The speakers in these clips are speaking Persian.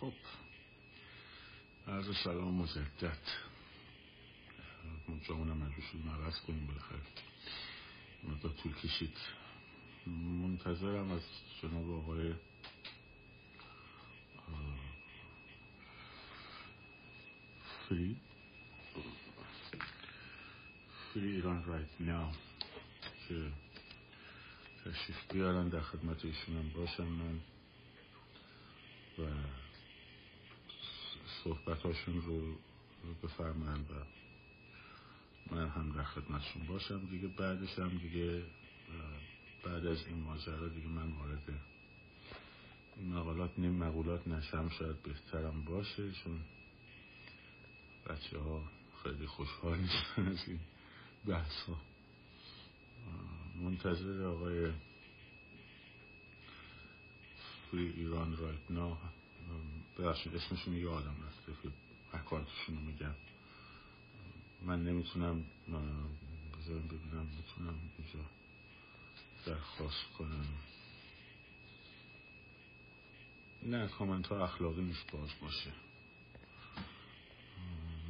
خب. عرض سلام مجدد از روشون عوض کنیم بالاخره. مدت طول کشید. منتظرم از جناب آقای فری. فری ایران رایت ناو که تشریف بیارن در خدمت ایشونم باشم من و صحبتاشون رو بفرمن و من هم در خدمتشون باشم دیگه بعدش هم دیگه بعد از این ماجرا دیگه من وارد مقالات نیم مقولات نشم شاید بهترم باشه چون بچه ها خیلی خوشحال نیستن از این بحث ها منتظر آقای فری ایران رایت نا ببخشید اسمشون یادم رفته که اکانتشون رو میگم. من نمی‌تونم بذارم ببینم می‌تونم اینجا درخواست کنم. نه کامنت ها اخلاقی نیست باز باشه.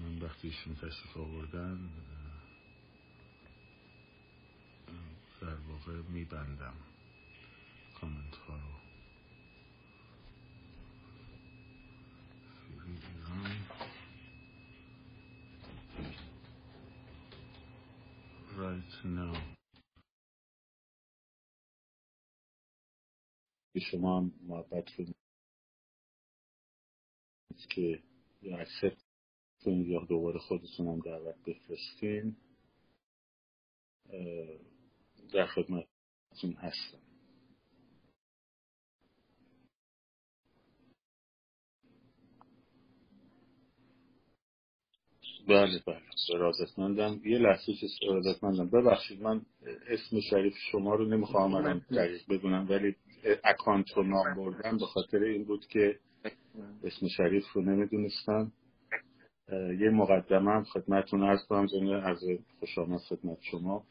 من وقتی ایشون تشریف آوردن در واقع میبندم کامنت ها رو. Right now شما هم محبت کنید که یا اکسپت کنید یا دوباره خودتون هم دعوت بفرستین در خدمتتون هستم بله بله. سرازتمندم یه لحظه که سرازتمندم ببخشید من اسم شریف شما رو نمی‌خوام الان دقیق بدونم ولی اکانت رو نام بردم به خاطر این بود که اسم شریف رو نمی‌دونستم. یه مقدمه هم خدمتتون عرض کنم زنی از خوش آمد خدمت شما.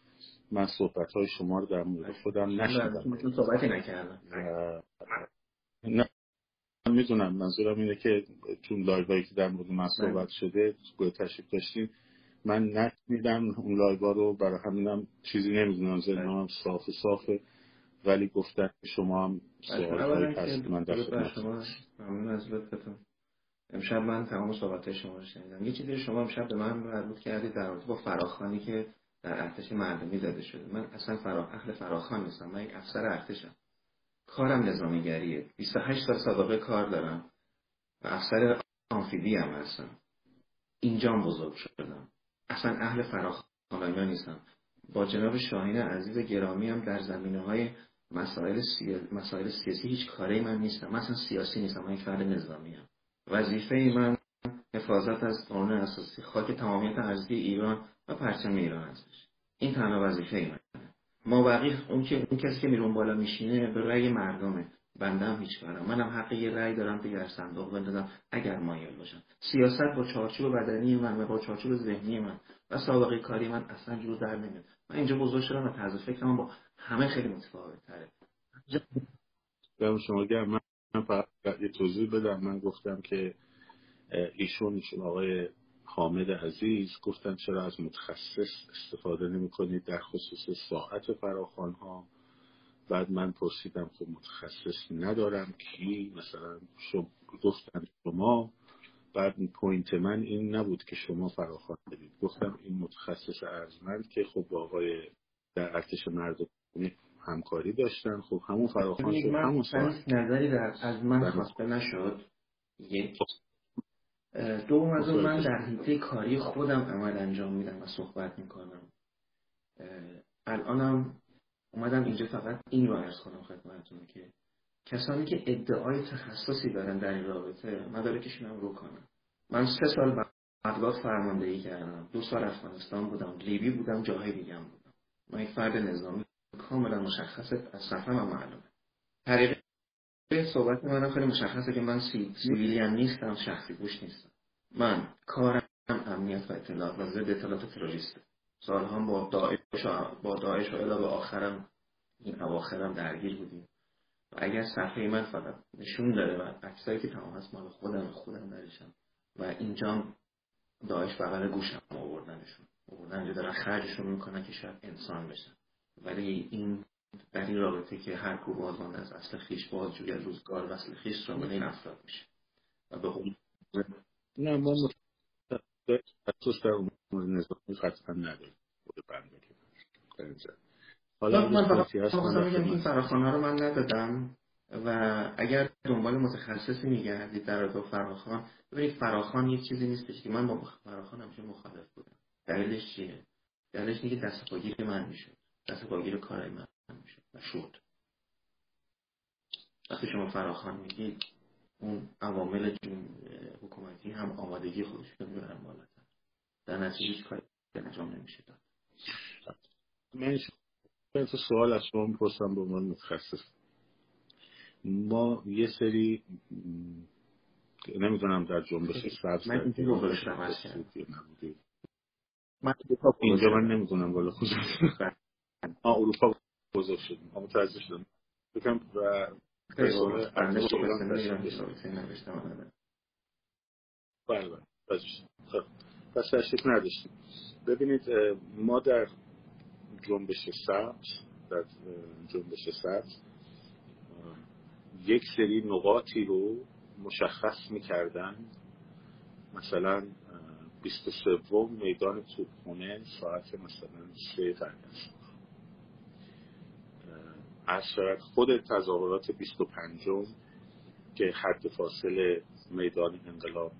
من صحبت های شما رو در مورد خودم نشدم صحبتی نکردم. نه. می‌دونم. منظورم اینه که چون لایوایی که در مورد من صحبت شده گوه تشریف داشتیم. من نشنیدم اون لایوا رو برای همینم چیزی نمی‌دونم. ذهنم هم صاف صافه. ولی گفتن شما هم سوال هایی هست من در شما. ممنون از لطفتون. امشب من تمام صحبت شما رو شنیدم. یه چیزی شما امشب به من مربوط کردید در رابطه با فراخانی که در ارتش مردمی زده شده. من اصلا فرا... اهل فراخان نیستم. من یک افسر ارتشم. کارم نظامیگریه. 28 سال سابقه کار دارم و افسر آنفیبی هم هستم. اینجام بزرگ شدم. اصلا اهل فراخانی نیستم. با جناب شاهین عزیز گرامی هم در زمینه های مسائل, مسائل سیاسی هیچ کاری من نیستم. من اصلا سیاسی نیستم. من یک فرد نظامی هم. وظیفه من حفاظت از قانون اساسی خاک تمامیت ارضی ایران و پرچم ایران هستش. این تنها وظیفه من. ما بقیه اون که اون کسی که میرون بالا میشینه به رأی مردمه. بنده هم هیچ کارم منم حق یه رأی دارم که در صندوق بندازم اگر مایل باشم. سیاست با چارچوب بدنی من و با چارچوب ذهنی من و سابقه کاری من اصلا جور در نمیاد. من اینجا بزرگ شدم و طرز فکرم با همه خیلی متفاوت تره. شما گرم من فقط یه توضیح بدم. من گفتم که ایشون ایشون آقای حامد عزیز گفتن چرا از متخصص استفاده نمی کنید در خصوص ساعت فراخان ها؟ بعد من پرسیدم خب متخصص ندارم کی؟ مثلا شما گفتن شما. بعد پوینت من این نبود که شما فراخوان بدید. گفتم این متخصص ارزمند که خب با آقای در ارتش مردم همکاری داشتن. خب همون فراخوان شد. همون نظری در از من خواسته نشد. یک دوم از اون من در حیطه کاری خودم عمل انجام میدم و صحبت می‌کنم. الانم اومدم اینجا فقط این رو عرض کنم خدمتتون که کسانی که ادعای تخصصی دارن در این رابطه مدارکشون رو کنم. من سه سال بغداد فرماندهی کردم. دو سال افغانستان بودم. لیبی بودم جاهای دیگه بودم. من یک فرد نظامی کاملا مشخصه از سفرم معلومه. طریقه صحبت منم خیلی مشخصه که من سیویلیان نیستم شخصی گوش نیستم. من کارم امنیت و اطلاعات و ضد اطلاعات تروریسته. سالها با داعش با داعش و به آخرم این اواخرم درگیر بودیم. و اگر صفحه من فقط نشون داره و عکسایی که تمام هست مال خودم خودم درشم و اینجا داعش بغل گوشم آوردنشون. آوردن اینجا دارن خرجشون می‌کنن که شاید انسان بشن. ولی این در این رابطه که هر کو بازان از اصل خیش بازجوی از روزگار اصل خیش رو این افراد میشه. و به نه ما اساس در امور نظامی قطعا نداریم. حالا من فقط میگم این فراخانه رو من ندادم و اگر دنبال متخصصی میگردید در رابطه فراخان ببینید فراخان یک چیزی نیستش که من با فراخان همیشه مخالف بودم. دلیلش چیه؟ دلیلش اینه که دست من می‌شد. دست پاگیر کارای من. می‌شد و شد. وقتی شما فراخان میگید اون عوامل حکومتی هم آمادگی خودش رو می‌برن بالاتر. در نتیجه هیچ کاری انجام نمیشه داد. من سوال از شما می‌پرسم به عنوان متخصص. ما یه سری نمی‌دونم در جنبش سبز من اینجا من نمی‌دونم بالا آه اروپا بزرگ شدیم متوجه شدم. بکنم و بله بله. خب. پس تشریف نداشتیم. ببینید ما در جنبش سبز در جنبش سبز یک سری نقاطی رو مشخص می‌کردن. مثلا 23 میدان توپخونه ساعت مثلا سه است. از شود خود تظاهرات 25 که حد فاصله میدان انقلاب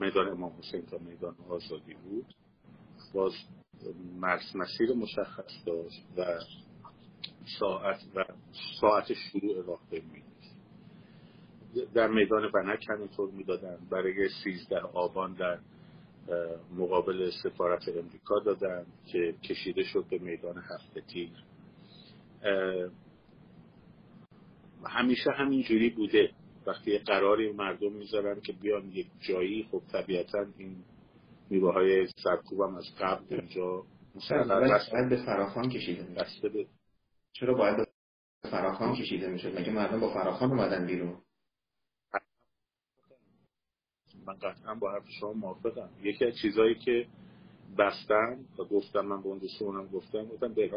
میدان امام حسین تا میدان آزادی بود باز مرس مسیر مشخص داشت و ساعت و ساعت شروع راه می در میدان بنک همینطور می‌دادن. برای 13 آبان در مقابل سفارت امریکا دادن که کشیده شد به میدان هفته تیر. همیشه همینجوری بوده. وقتی قراری مردم می‌ذارن که بیان یک جایی خب طبیعتا این میوه های سرکوب هم از قبل اینجا باید به فراخان کشیده میشه. چرا باید به فراخان کشیده میشه؟ مگه مردم با فراخان اومدن بیرون؟ من قطعا با حرف شما موافقم. یکی از چیزهایی که بستن و گفتم من به اون دوستونم گفتم گفتم به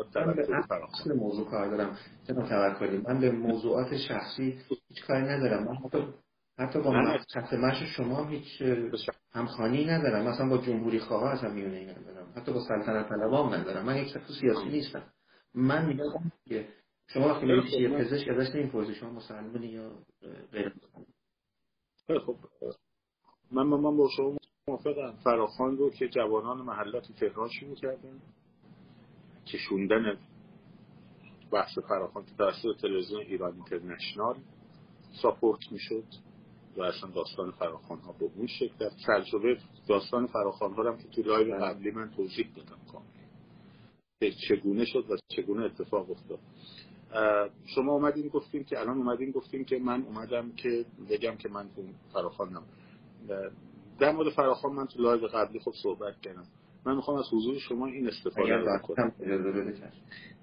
فراخوان موضوع کار دارم. چرا توکلی من به موضوعات شخصی هیچ کاری ندارم. من حتی حتی با خط مش شما هیچ همخانی ندارم. مثلا با جمهوری خواه اصلا میونه ندارم حتی با سلطنت طلبام ندارم من یک شخص سیاسی نیستم. من میگم که شما وقتی میگید چیه پزشک ازش نمی‌پرسید شما مسلمانی یا غیر خب. من من با شما موافقم. فراخان رو که جوانان محلات تهران شروع کردن کشوندن بحث فراخوان که توسط تلویزیون ایران اینترنشنال support می‌شد و اصلا داستان فراخوان ها به اون شکل تجربه داستان فراخوان ها هم که تو live قبلی من توضیح دادم کامل. چگونه شد و چگونه اتفاق افتاد. شما اومدین گفتیم که الان اومدین گفتیم که من اومدم که بگم که من فراخوانم در مورد فراخوان من تو live قبلی خب صحبت کردم. من می‌خوام از حضور شما این استفاده رو کنم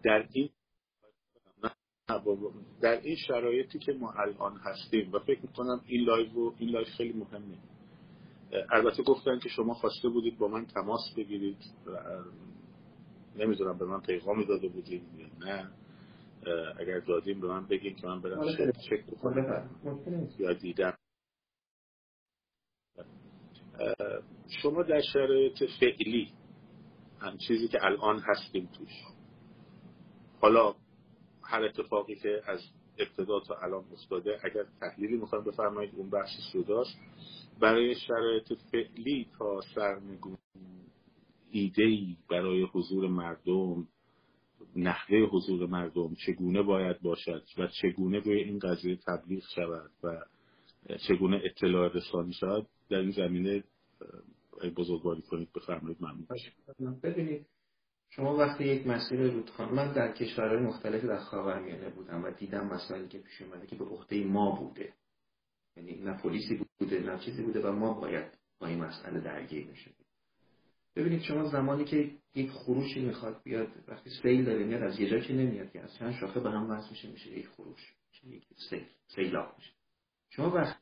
در این در این شرایطی که ما الان هستیم و فکر می‌کنم این live و این live خیلی مهمه البته گفتن که شما خواسته بودید با من تماس بگیرید. نمی‌دونم به من پیغامی داده بودید یا نه. اگر دادیم به من بگین که من برم آره، چک بکنم. یا دیدم. شما در شرایط فعلی هم چیزی که الان هستیم توش. حالا هر اتفاقی که از ابتدا تا الان افتاده اگر تحلیلی می‌خوایم بفرمایید اون بحث سوداست برای شرایط فعلی تا سرنگون ایده برای حضور مردم نحوه حضور مردم چگونه باید باشد و چگونه به این قضیه تبلیغ شود و چگونه اطلاع رسانی شود در این زمینه بزرگواری کنید بفرمایید ممنون ببینید شما وقتی یک مسیر رودخانه من در کشورهای مختلفی در خاورمیانه بودم و دیدم مسائلی که پیش اومده که به عهده ما بوده. یعنی نه پلیسی بوده نه چیزی بوده و ما باید با این مسئله درگیر بشیم. ببینید شما زمانی که یک خروشی می‌خواد بیاد وقتی سیل داره میاد از یه جا که نمیاد که از شاخه به هم وصل میشه میشه یک خروش میشه یک سیلاب میشه. شما وقتی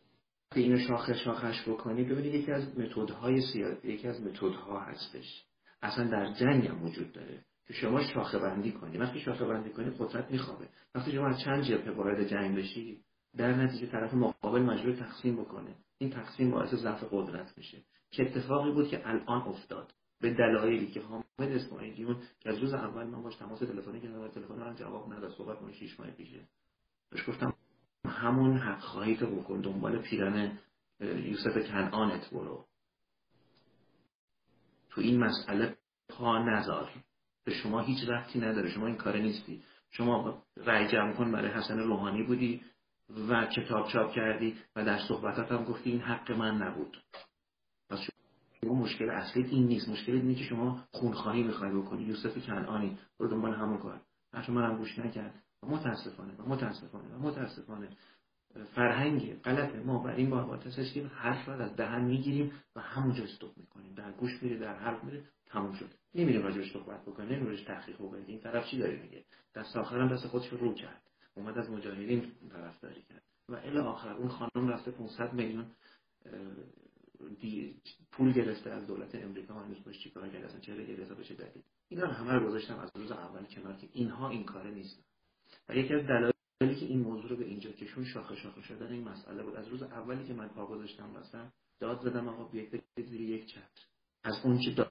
اینو شاخه شاخش بکنید ببینید یکی از متدهای سیاسی یکی از متدها هستش. اصلا در جنگ هم وجود داره که شما شاخه بندی کنید وقتی شاخه بندی کنید قدرت میخوابه. وقتی شما از چند جبهه وارد جنگ بشی در نتیجه طرف مقابل مجبور تقسیم بکنه. این تقسیم باعث ضعف قدرت میشه. که اتفاقی بود که الان افتاد؟ به دلایلی که حامد اسماعیلیون که از روز اول من باش تماس تلفنی کردم تلفن من جواب نداد. صحبت من 6 ماه پیشه. بهش گفتم همون حق خواهی تو بکن دنبال پیرن یوسف کنعانت برو. تو این مسئله پا نذار به شما هیچ رفتی نداره شما این کار نیستی. شما رأی جمع کن برای حسن روحانی بودی و کتاب چاپ کردی و در صحبتات هم گفتی این حق من نبود. پس شما مشکل اصلی این نیست. مشکل اینه که شما خونخواهی می‌خوای بکنی. یوسف کنعانی برو دنبال همون کار. حرف منم گوش نکرد. متاسفانه و متاسفانه و متاسفانه. فرهنگ غلط ما بر این بار هستیم حرف را از دهن می‌گیریم و همونجا استوب می‌کنیم. در گوش میره در حرف میره تموم شد. نمیریم راجبش صحبت بکنیم نمیریم تحقیق بکنیم. این طرف چی داره میگه؟ دست آخرم دست خودش رو کرد. اومد از مجاهدین طرفداری کرد. و الی آخر اون خانم رفته 500 میلیون پول گرفته از دولت امریکا. هنوز باش چیکار کرده اصلا چه گرفته؟ بشه دلیل اینا همه رو گذاشتم از روز اول کنار که اینها این کاره نیستن. و یکی از دلایلی که این موضوع رو به اینجا کشون شاخه شاخه شدن این مسئله بود. از روز اولی که من پا گذاشتم واسه داد زدم آقا بیاید زیر یک چتر. از اون چه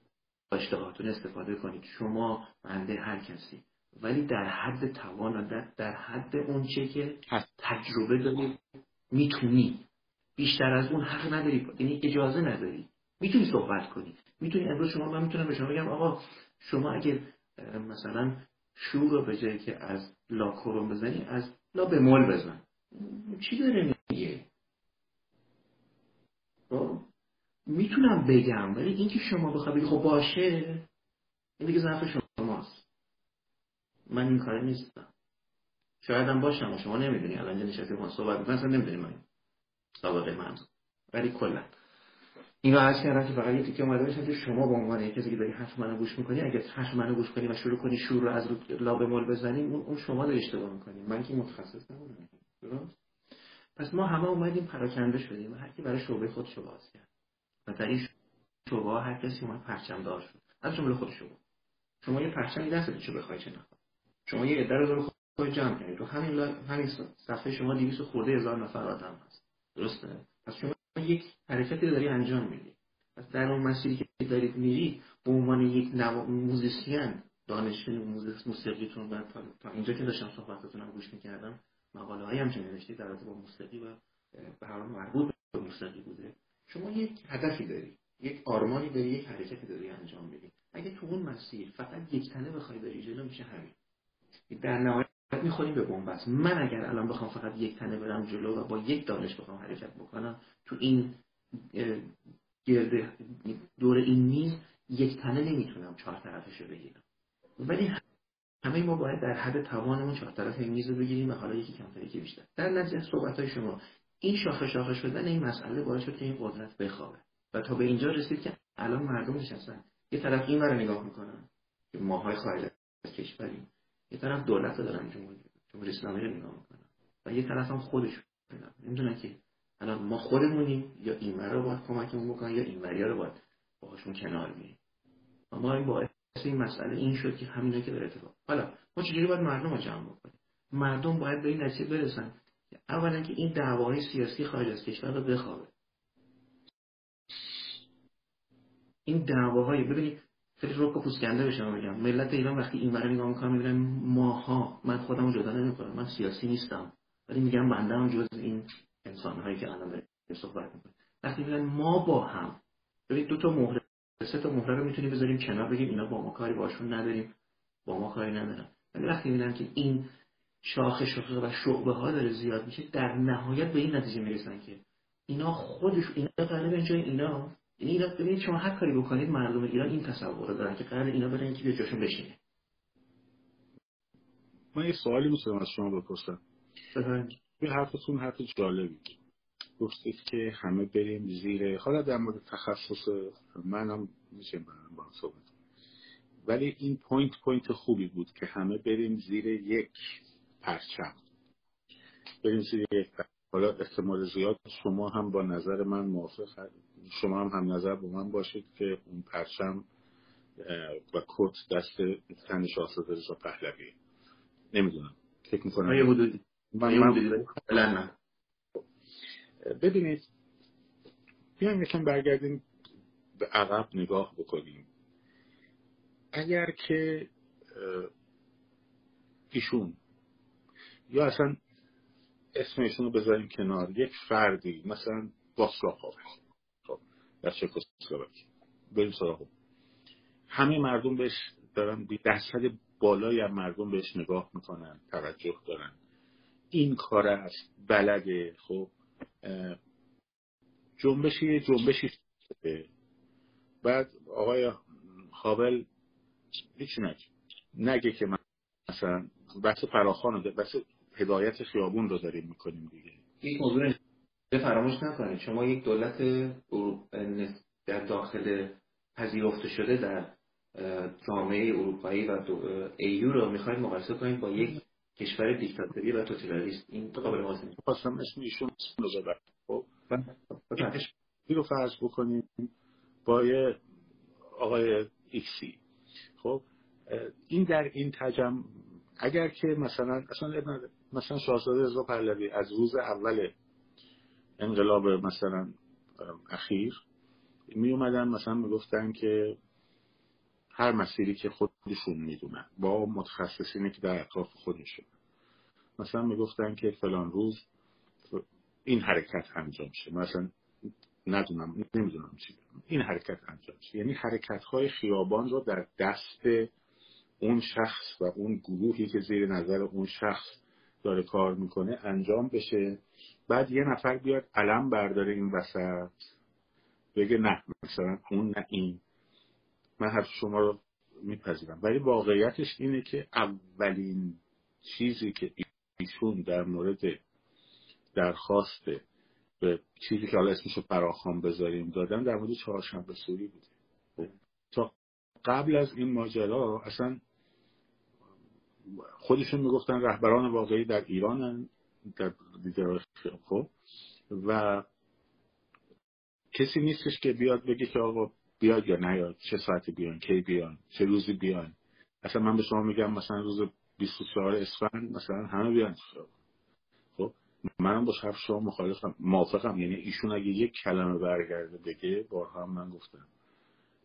داشته هاتون استفاده کنید. شما بنده هر کسی. ولی در حد توان و در, در حد اون چه که تجربه دارید می‌تونی. بیشتر از اون حق نداری. یعنی اجازه نداری. می‌تونی صحبت کنی. می‌تونی امروز شما من می‌تونم به شما بگم آقا شما اگه مثلا شور رو به جایی که از لا کروم بزنی از لا مول بزن. چی داره میگه؟ خب؟ می‌تونم بگم ولی اینکه شما بخوای خب باشه این دیگه ضعف شماست. من این کار نیستم. شاید هم باشم و شما نمی‌دونی. الان نشستی با صحبت می‌کنم اصلا نمی‌دونی من سابقه من ولی کلا. این رو عرض کردم که فقط یه تیکه اومده باشم که شما به عنوان کسی که داری حرف منو گوش می‌کنی اگه حرف منو گوش کنی و شروع کنی شروع رو از رو لابه مول بزنی اون, شما داری اشتباه می‌کنی. من که متخصص نبودم. پس ما همه اومدیم پراکنده شدیم. و هر کی برای شعبه خودش رو باز کرد. و در این شعبه هر کسی اومد پرچم دار شد. از جمله خود شما. شما یه پرچمی دستت چه بخوای چه نخوای شما یه عده رو خود جمع کردید تو همین همین صفحه شما 200 خورده هزار نفر آدم هست. درسته؟ پس شما یک حرکتی داری انجام میدی. پس در اون مسیری که دارید میری به عنوان یک نو... موزیسین دانشجوی موسیقیتون و تا اینجا که داشتم صحبتتون هم گوش می‌کردم مقاله هایی هم نوشتید در با موسیقی و به هر مربوط به موسیقی بوده. شما یک هدفی داری یک آرمانی داری یک حرکتی داری انجام میدی. اگه تو اون مسیر فقط یک تنه بخوای بری جلو میشه همین. در نهایت می‌خوریم به بنبست. من اگر الان بخوام فقط یک تنه برم جلو و با یک دانش بخوام حرکت بکنم تو این دور این میز یک تنه نمی‌تونم چهار طرفش رو بگیرم. ولی همه ما باید در حد توانمون چهار طرف میز رو بگیریم و حالا یکی کمتر یکی بیشتر. در نتیجه صحبت های شما. این شاخه شاخه شدن این مسئله باعث شد که این قدرت بخوابه. و تا به اینجا رسید که الان مردم نشستن. یه طرف این رو نگاه می‌کنن که ماهای خارج از کشوریم. یه طرف دولت رو دارن جمهوری اسلامی رو نگاه می‌کنن و یه طرف هم خودشون. نمی‌دونن که الان ما خودمونیم یا این رو باید کمکمون بکنن یا این رو باید باهاشون کنار بیاییم و ما این باعث این مسئله این شد که همینا که داره اتفاق حالا ما چجوری باید مردم رو جمع بکنیم؟ مردم باید به این نتیجه برسن اولا که این دعواهای سیاسی خارج از کشور رو بخوابه. این دعواهای ببینید خیلی روک و پوسکنده بشم بگم ملت ایران وقتی این برای نگاه می‌کنم می‌بینن ماها من خودم رو جدا نمی‌کنم من سیاسی نیستم. ولی میگم بنده هم جز این انسان هایی که الان صحبت می‌کنه وقتی میگن ما با هم ببین دو تا مهره سه تا مهره رو می‌تونیم بذاریم کنار بگیم اینا با ما کاری باشون نداریم با ما کاری ندارن. ولی وقتی می‌بینن که این شاخه شاخه و شعبه ها داره زیاد میشه در نهایت به این نتیجه می‌رسن که اینا خودش اینا قراره جای اینا. یعنی اینا ببینید شما هر کاری بکنید مردم ایران این تصور دارن که قرار اینا برن که جاشون بشینه. من یه سوالی می‌تونم از شما بپرسم. به حرفتون حرف جالبی. گفتید که همه بریم زیر حالا در مورد تخصص منم میشه من با صحبت ولی این point point خوبی بود که همه بریم زیر یک پرچم. بریم زیر یک حالا احتمال زیاد شما هم با نظر من موافق شما هم هم نظر با من باشید که اون پرچم و کت دست تن شاهزاده رضا پهلوی. نمی‌دونم. فکر می‌کنم. یه حدودی. من ببینید بیایم یکم برگردیم به عقب نگاه بکنیم. اگر که ایشون یا اصلا اسم ایشون رو بذاریم کنار یک فردی مثلا خب در چکسلواکی بریم سراغ. همه مردم بهش دارن درصد بالایی از مردم بهش نگاه می‌کنن توجه دارن. این کار است بلده. خب جنبشی یه جنبشی بعد آقای هاول هیچ نگه نگه که من مثلا بحث فراخان رو بحث هدایت خیابون رو داریم می‌کنیم دیگه. یک موضوع فراموش نکنید. شما یک دولت در داخل پذیرفته شده در جامعه اروپایی و ایو رو می‌خواید مقایسه کنید با یک کشور دیکتاتوری و توتالیتاریست این قابل مقایسه خواستم اسم ایشون خب رو فرض بکنیم با یه آقای ایکسی خب این در این تجم اگر که مثلا اصلا مثلا شاهزاده رضا پهلوی از روز اول انقلاب مثلا اخیر می اومدن مثلا می‌گفتن که هر مسیری که خودشون می‌دونن با متخصصینی که در اطراف خودشون. مثلا می‌گفتن که فلان روز این حرکت انجام شه. مثلا ندونم نمی‌دونم چی. این حرکت انجام شه. یعنی حرکت های خیابان رو در دست اون شخص و اون گروهی که زیر نظر اون شخص داره کار می‌کنه انجام بشه. بعد یه نفر بیاد علم برداره این وسط بگه نه مثلا اون نه این. من حرف شما رو میپذیرم. ولی واقعیتش اینه که اولین چیزی که ایشون در مورد درخواست به چیزی که حالا اسمشو فراخان بذاریم دادن در مورد چهارشنبه سوری بوده. تا قبل از این ماجرا اصلا خودشون می‌گفتن رهبران واقعی در ایران در خب و کسی نیستش که بیاد بگه که آقا بیاد یا نیاد چه ساعتی بیان کی بیان چه روزی بیان. اصلا من به شما میگم مثلا روز 24 اسفند مثلا همه بیان خب منم با حرف شما مخالفم موافقم. یعنی ایشون اگه یک کلمه برگرده بگه بارها هم من گفتم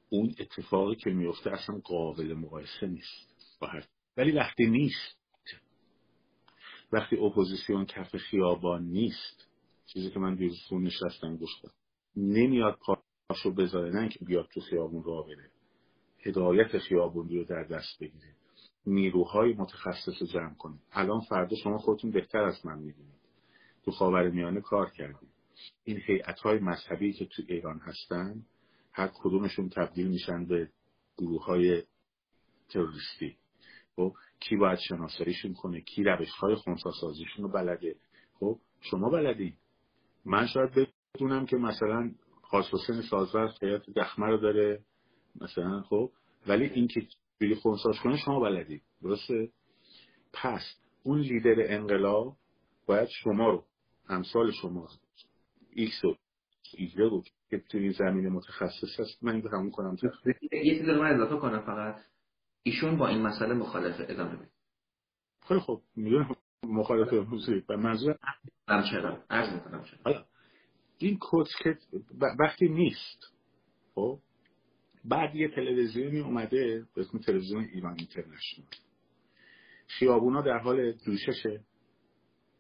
اون اتفاقی که میفته اصلا قابل مقایسه نیست با هر ولی وقتی نیست وقتی اپوزیسیون کف خیابان نیست چیزی که من دیروز نشستم گوش نمیاد پاشو بذاره نه که بیاد تو خیابون را بره. هدایت خیابون رو در دست بگیره. نیروهای متخصص رو جمع کنید الان فردا شما خودتون بهتر از من می‌دونید. تو خاور میانه کار کردید. این هیئت های مذهبی که تو ایران هستن هر کدومشون تبدیل میشن به گروه های تروریستی. خب کی باید شناساییشون کنه کی روش های خونساسازیشون رو بلده. خب شما بلدین. من شاید بدونم که مثلا خاص حسین سازور حیات دخمه رو داره مثلا خب ولی این که بری خونساز کنه شما بلدید درسته؟ پس اون لیدر انقلاب باید شما رو امثال شما ایکس و ایگره رو که توی زمین متخصص هست من این همون کنم. یه چیز رو من اضافه کنم فقط. ایشون با این مسئله مخالفه ادامه بید خیلی خب می‌دونم مخالفه موسیقی و منظور چرا عرض می‌کنم. چرا این کتکت وقتی نیست خب بعد یه تلویزیونی اومده به اسم تلویزیون ایران اینترنشنال. خیابونا در حال جوششه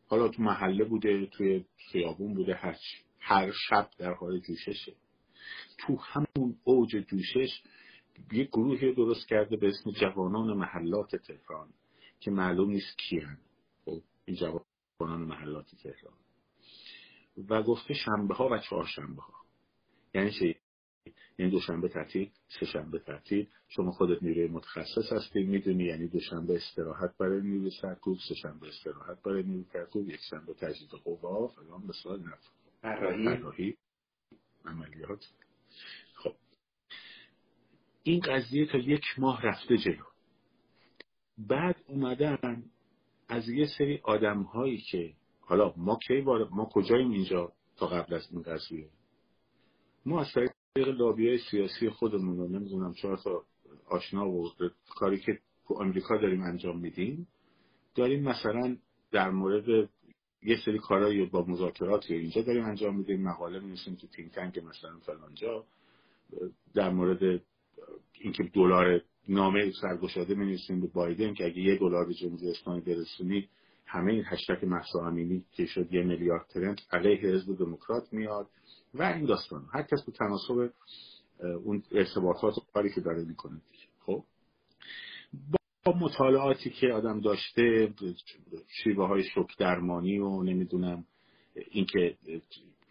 حالا تو محله بوده توی خیابون بوده هر هر شب در حال جوششه تو همون اوج جوشش یه گروهی درست کرده به اسم جوانان محلات تهران که معلوم نیست کیان. خب این جوانان محلات تهران. و گفته شنبه ها و چهارشنبه ها یعنی چه یعنی دوشنبه تعطیل سه شنبه تعطیل شما خودت نیروی متخصص هستی می‌دونی یعنی دوشنبه استراحت برای نیروی سرکوب سه شنبه استراحت برای نیروی سرکوب یک شنبه تجدید قوا فلان به سوال طراحی. عملیات. این قضیه تا یک ماه رفته جلو. بعد اومدن از یه سری آدم هایی که حالا ما کی وارد ما کجاییم اینجا تا قبل از این قضیه؟ ما از طریق لابی سیاسی خودمون رو نمی‌دونم چهار تا آشنا و کاری که تو آمریکا داریم انجام میدیم داریم مثلا در مورد یه سری کارایی با مذاکرات اینجا داریم انجام میدیم مقاله می‌نویسیم تو تینک تنک مثلا فلانجا در مورد اینکه دلار نامه سرگشاده می‌نویسیم به بایدن که اگه یه دلار به جمهوری اسلامی برسونی همه این هشتک محسا امینی که شد یه میلیارد ترنت علیه حزب دموکرات میاد و این داستان هر کس به تناسب اون ارتباطات و کاری که داره می‌کنه. خب؟ با مطالعاتی که آدم داشته شیوه های شک درمانی و نمی‌دونم اینکه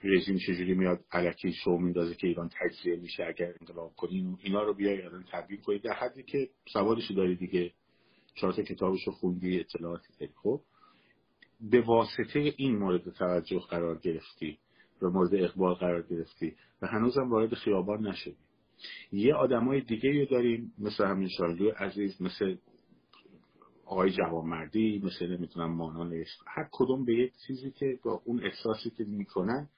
رژیم چجوری میاد علکی شو میندازه که ایران تجزیه میشه اگر انقلاب کنین اینا رو بیای الان تبدیل کنید در حدی که سوادشو داری دیگه. چهار کتابشو خوندی اطلاعاتی داری. خب به واسطه این مورد توجه قرار گرفتی و مورد اقبال قرار گرفتی و هنوزم وارد خیابان نشدی. یه آدمای دیگه رو داریم مثل همین شارلو عزیز مثل آقای جوانمردی مثل نمی‌تونم مانان هر کدوم به یک چیزی که با اون احساسی که می‌کنن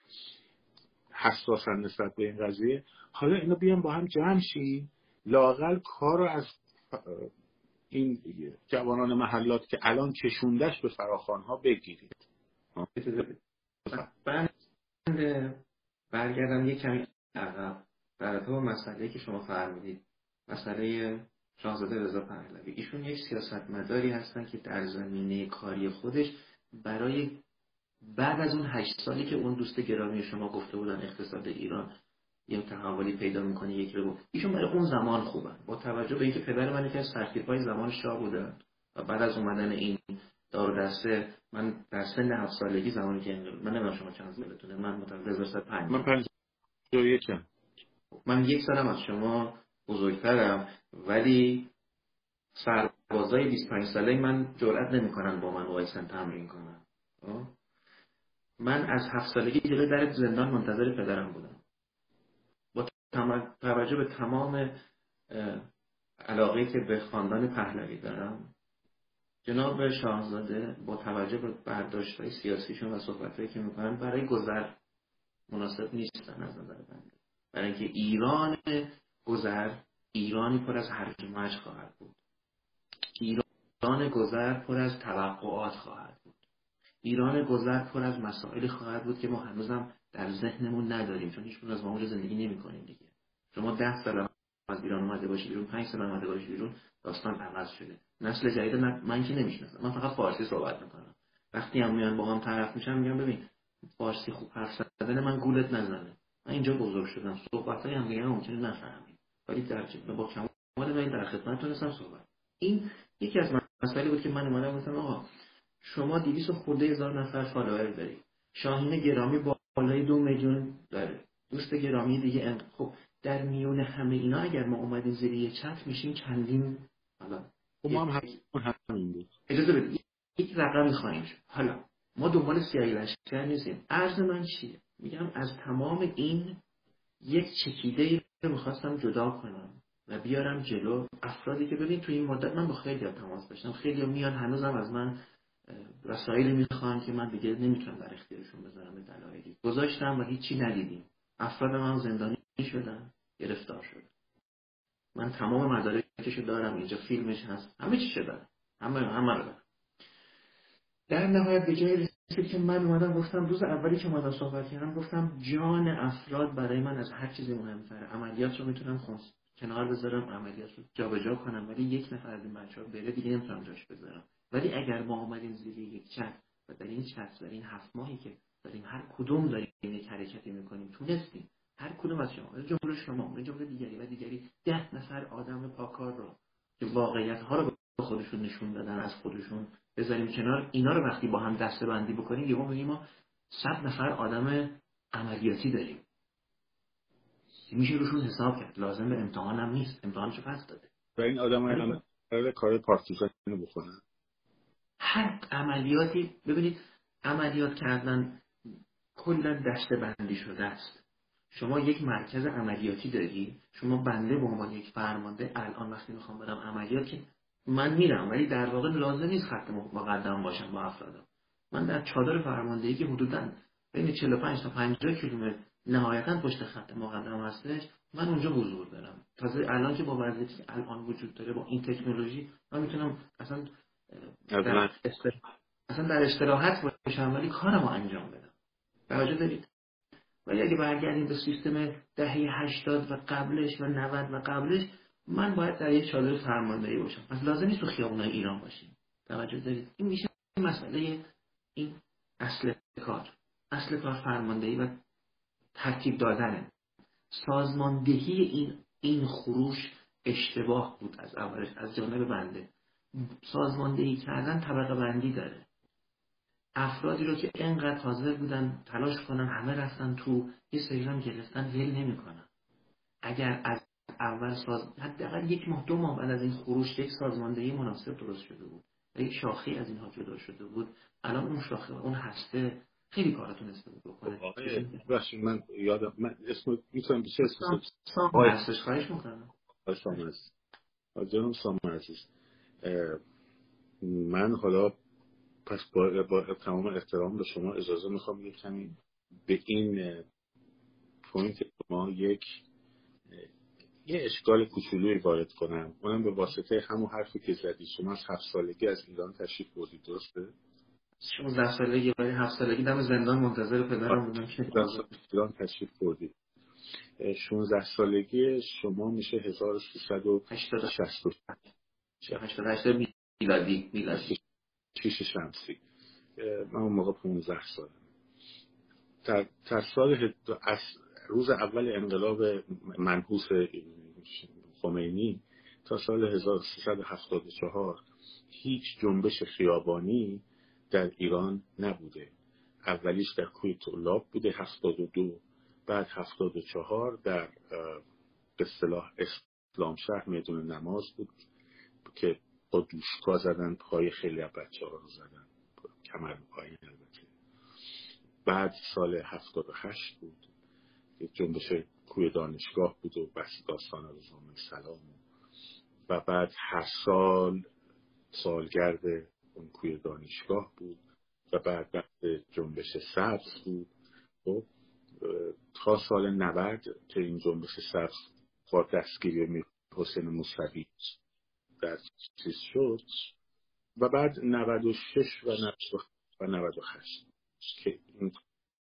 حساسن نسبت به این قضیه. حالا اینا بیان با هم جمع شی لاقل کار رو از این جوانان محلات که الان کشوندش به فراخان ها بگیرید برگردم یک کمی عقب. در تو مسئله که شما فرمودید. مسئله شاهزاده رضا پهلوی. ایشون یک سیاستمداری هستن که در زمینه کاری خودش برای بعد از اون هشت سالی که اون دوست گرامی شما گفته بودن اقتصاد ایران یه تحولی پیدا می‌کنه یک رو ایشون برای اون زمان خوبن. با توجه به اینکه پدر من یکی از های زمان شاه بودن و بعد از اومدن این دار دسته من در سن هفت سالگی زمانی که من نمی‌دونم شما چند سالتونه من متولد 1905 من 51 من یک سالم از شما بزرگترم. ولی سربازای 25 ساله من جرئت نمی‌کنن با من وایسن تمرین کنن؟ من از هفت سالگی جلوی در زندان منتظر پدرم بودم. با توجه به تمام علاقه که به خاندان پهلوی دارم جناب شاهزاده با توجه به برداشت های سیاسیشون و صحبت که می‌کنن برای گذر مناسب نیستن از نظر بنده برای اینکه ایران گذر ایرانی پر از هرج و خواهد بود. ایران گذر پر از توقعات خواهد بود. ایران گذر پر از مسائلی خواهد بود که ما هنوزم در ذهنمون نداریم چون هیچ از ما اونجا زندگی نمی کنیم دیگه. شما ده سال از ایران اومده باشید بیرون پنج سال اومده باشید بیرون داستان عوض شده. نسل جدید من که نمی‌شناسم. من فقط فارسی صحبت می‌کنم. وقتی هم میان با هم طرف میشن میگم ببین فارسی خوب حرف زدن من گولت نزنه. من اینجا بزرگ شدم. صحبت های هم ممکنه نفهمید. ولی در با کمال من در خدمتتون هستم صحبت این یکی از مسائلی بود که من اومدم گفتم آقا شما 200 خورده هزار نفر فالوور دارید. شاهین گرامی بالای دو میلیون داره. دوست گرامی دیگه خب در میون همه اینا اگر ما اومدیم زیر یه چت میشیم چندین حالا خب ما هم همین بود. اجازه بدید. یک رقم خواهیم حالا ما دنبال سیاهی لشکر نیستیم. عرض من چیه؟ میگم از تمام این یک چکیده رو می‌خواستم جدا کنم و بیارم جلو. افرادی که ببین تو این مدت من با خیلی تماس داشتم. خیلی میان هنوزم از من رسائلی می‌خوان که من دیگه نمی‌تونم در اختیارشون بذارم دلایلی. گذاشتم و هیچی ندیدیم. افراد من زندانی شدن گرفتار شد من تمام مدارکشو دارم اینجا فیلمش هست. همه چی دارم همه همه رو در نهایت به جای رسید که من اومدم گفتم روز اولی که اومدم صحبت کردم گفتم جان افراد برای من از هر چیزی مهمتره. عملیات رو می‌تونم خونس کنار بذارم عملیات رو جابجا کنم ولی یک نفر از این بچه ها بره دیگه نمی‌تونم جاش بذارم. ولی اگر ما اومدیم زیر یک چت و در این چت در این هفت ماهی که داریم هر کدوم داریم یک حرکتی می‌کنیم تونستیم هر کدوم از شما جمهور شما جمهور دیگری و دیگری ده نفر آدم پاکار رو که واقعیت ها رو به خودشون نشون دادن از خودشون بذاریم کنار. اینا رو وقتی با هم دسته بندی بکنیم یهو میگیم ما صد نفر آدم عملیاتی داریم. میشه روشون حساب کرد. لازم به امتحان هم نیست. امتحانشو پس داده؟ و این آدم الان کار پارتیزان بکنن هر عملیاتی ببینید عملیات کردن کلا دسته بندی شده است. شما یک مرکز عملیاتی داری شما بنده به عنوان یک فرمانده الان وقتی می‌خوام برم عملیات که من میرم ولی در واقع لازم نیست خط مقدم باشم با افرادم. من در چادر فرماندهی که حدودا بین 45 تا 50 کیلومتر نهایتا پشت خط مقدم هستش من اونجا حضور دارم. تازه الان که با وضعیتی که الان وجود داره با این تکنولوژی من می‌تونم اصلا در اصلا در استراحت باشم ولی کارمو انجام بدم. توجه دارید؟ ولی اگه برگردیم به سیستم دهه 80 و قبلش و 90 و قبلش من باید در یک چادر فرماندهی باشم. پس لازم نیست تو خیابونای ایران باشیم. توجه دارید. این میشه مسئله این اصل کار. اصل کار فرماندهی و ترتیب دادنه. سازماندهی این این خروش اشتباه بود از اولش از جانب بنده. سازماندهی کردن طبقه بندی داره. افرادی رو که انقدر حاضر بودن تلاش کنن همه رفتن تو یه سریرم گرفتن ول نمی‌کنن. اگر از اول ساز حداقل یک ماه دو ماه بعد از این خروش یک سازماندهی مناسب درست شده بود. و یک شاخی از اینها جدا شده بود. الان اون شاخه اون هسته خیلی کارتون استفاده بکنه. بخشید من یادم من اسم می‌تونم بشه اسم سام هستش خواهش می‌کنم. سام عزیز جناب سام عزیز من حالا پس با, با تمام احترام به شما اجازه می‌خوام یک کمی به این point ما یک یه اشکال کوچولوی وارد کنم. اونم به واسطه همون حرفی که زدی. شما از هفت سالگی از ایران تشریف بردید درسته؟ 16 سالگی برای 7 سالگی دم زندان منتظر پدرم بودم که ایران تشریف بردید 16 سالگی شما میشه 1368 میلادی میلادی. چیش شمسی. من اون موقع 15 سال در, در سال از روز اول انقلاب منحوس خمینی تا سال 1374 هیچ جنبش خیابانی در ایران نبوده. اولیش در کوی طلاب بوده 72 بعد 74 در به اصطلاح اسلام شهر میدون نماز بود که با دوشکا زدن پای خیلی از بچه ها رو زدن کمر پایین البته. بعد سال 78 بود. که جنبش کوی دانشگاه بود و بس داستان روزنامه سلام و بعد هر سال سالگرد اون کوی دانشگاه بود و بعد بعد جنبش سبز بود. و خب، تا سال 90 که این جنبش سبز با دستگیری حسین موسوی در چیز شد و بعد 96 و 98 که این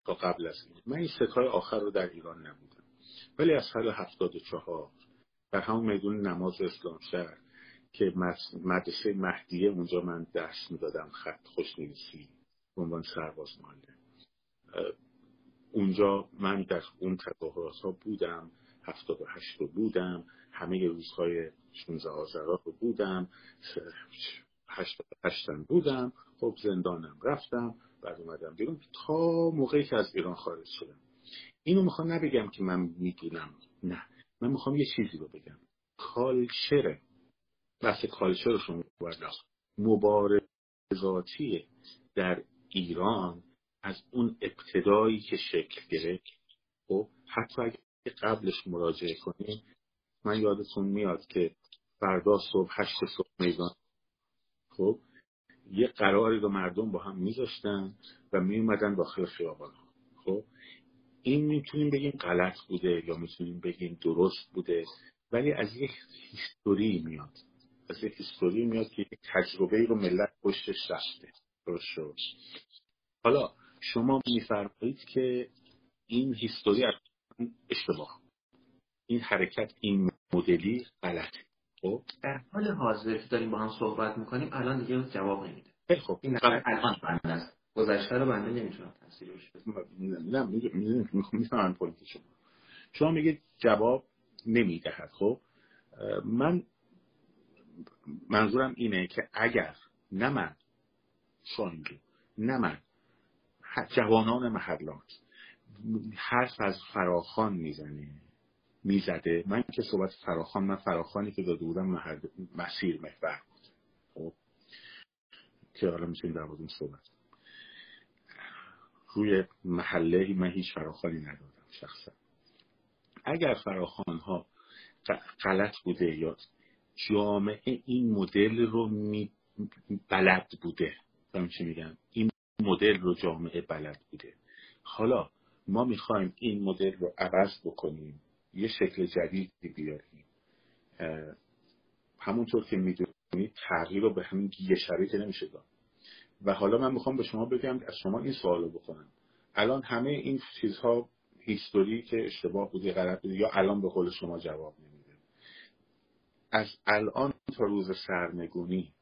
تا قبل از این. من این ستای آخر رو در ایران نبودم. ولی از سال 74 در همون میدون نماز اسلام شهر که مدرسه مهدیه اونجا من درس می‌دادم خط خوشنویسی به عنوان سرباز معلم. اونجا من در اون تظاهرات ها بودم هفتاد و هشت رو بودم همه روزهای 16 آذرا رو بودم هشتم بودم خب زندانم رفتم. بعد اومدم بیرون تا موقعی که از ایران خارج شدم. اینو می‌خوام نبگم که من می‌دونم. نه. من می‌خوام یه چیزی رو بگم. کالچره بحث شما مبارزاتی در ایران از اون ابتدایی که شکل گرفت. خب، حتی اگه قبلش مراجعه کنیم من یادتون میاد که فردا صبح هشت صبح میدان خب یه قراری رو مردم با هم میذاشتن و میومدن داخل خیابان خب؟ این می‌تونیم بگیم غلط بوده یا می‌تونیم بگیم درست بوده ولی از یک هیستوری میاد. از یک هیستوری میاد که یک تجربه رو ملت پشتش درست حالا شما میفرمایید که این هیستوری اشتباه؟ این حرکت این مدلی غلطه. خب؟ در حال حاضر که داریم با هم صحبت می‌کنیم الان دیگه جواب نمیده. خب این الان بنده است. گذشته رو بنده نمی‌تونم تاثیر نه می‌فهمم پوینت شما شما میگید جواب نمی‌دهد خب؟ من منظورم اینه که اگر نه من شانگی نه من جوانان محلات حرف از فراخان می‌زنه می‌زده. من که صحبت فراخان من فراخانی که داده بودم مسیر محور بود. خب. که حالا می‌تونیم در بودیم صحبت روی محله من هیچ فراخانی ندادم شخصا. اگر فراخان ها غلط بوده یا جامعه این مدل رو می بلد بوده. چی میگم؟ این مدل رو جامعه بلد بوده. حالا ما می‌خوایم این مدل رو عوض بکنیم. یه شکل جدیدی بیاریم. همونطور که می‌دونید تغییر رو به همین یه شریک نمیشه داد. و حالا من می‌خوام به شما بگم از شما این سوال رو بکنم. الان همه این چیزها هیستوری که اشتباه بوده غلط بوده یا الان به قول شما جواب نمیده. از الان تا روز سرنگونی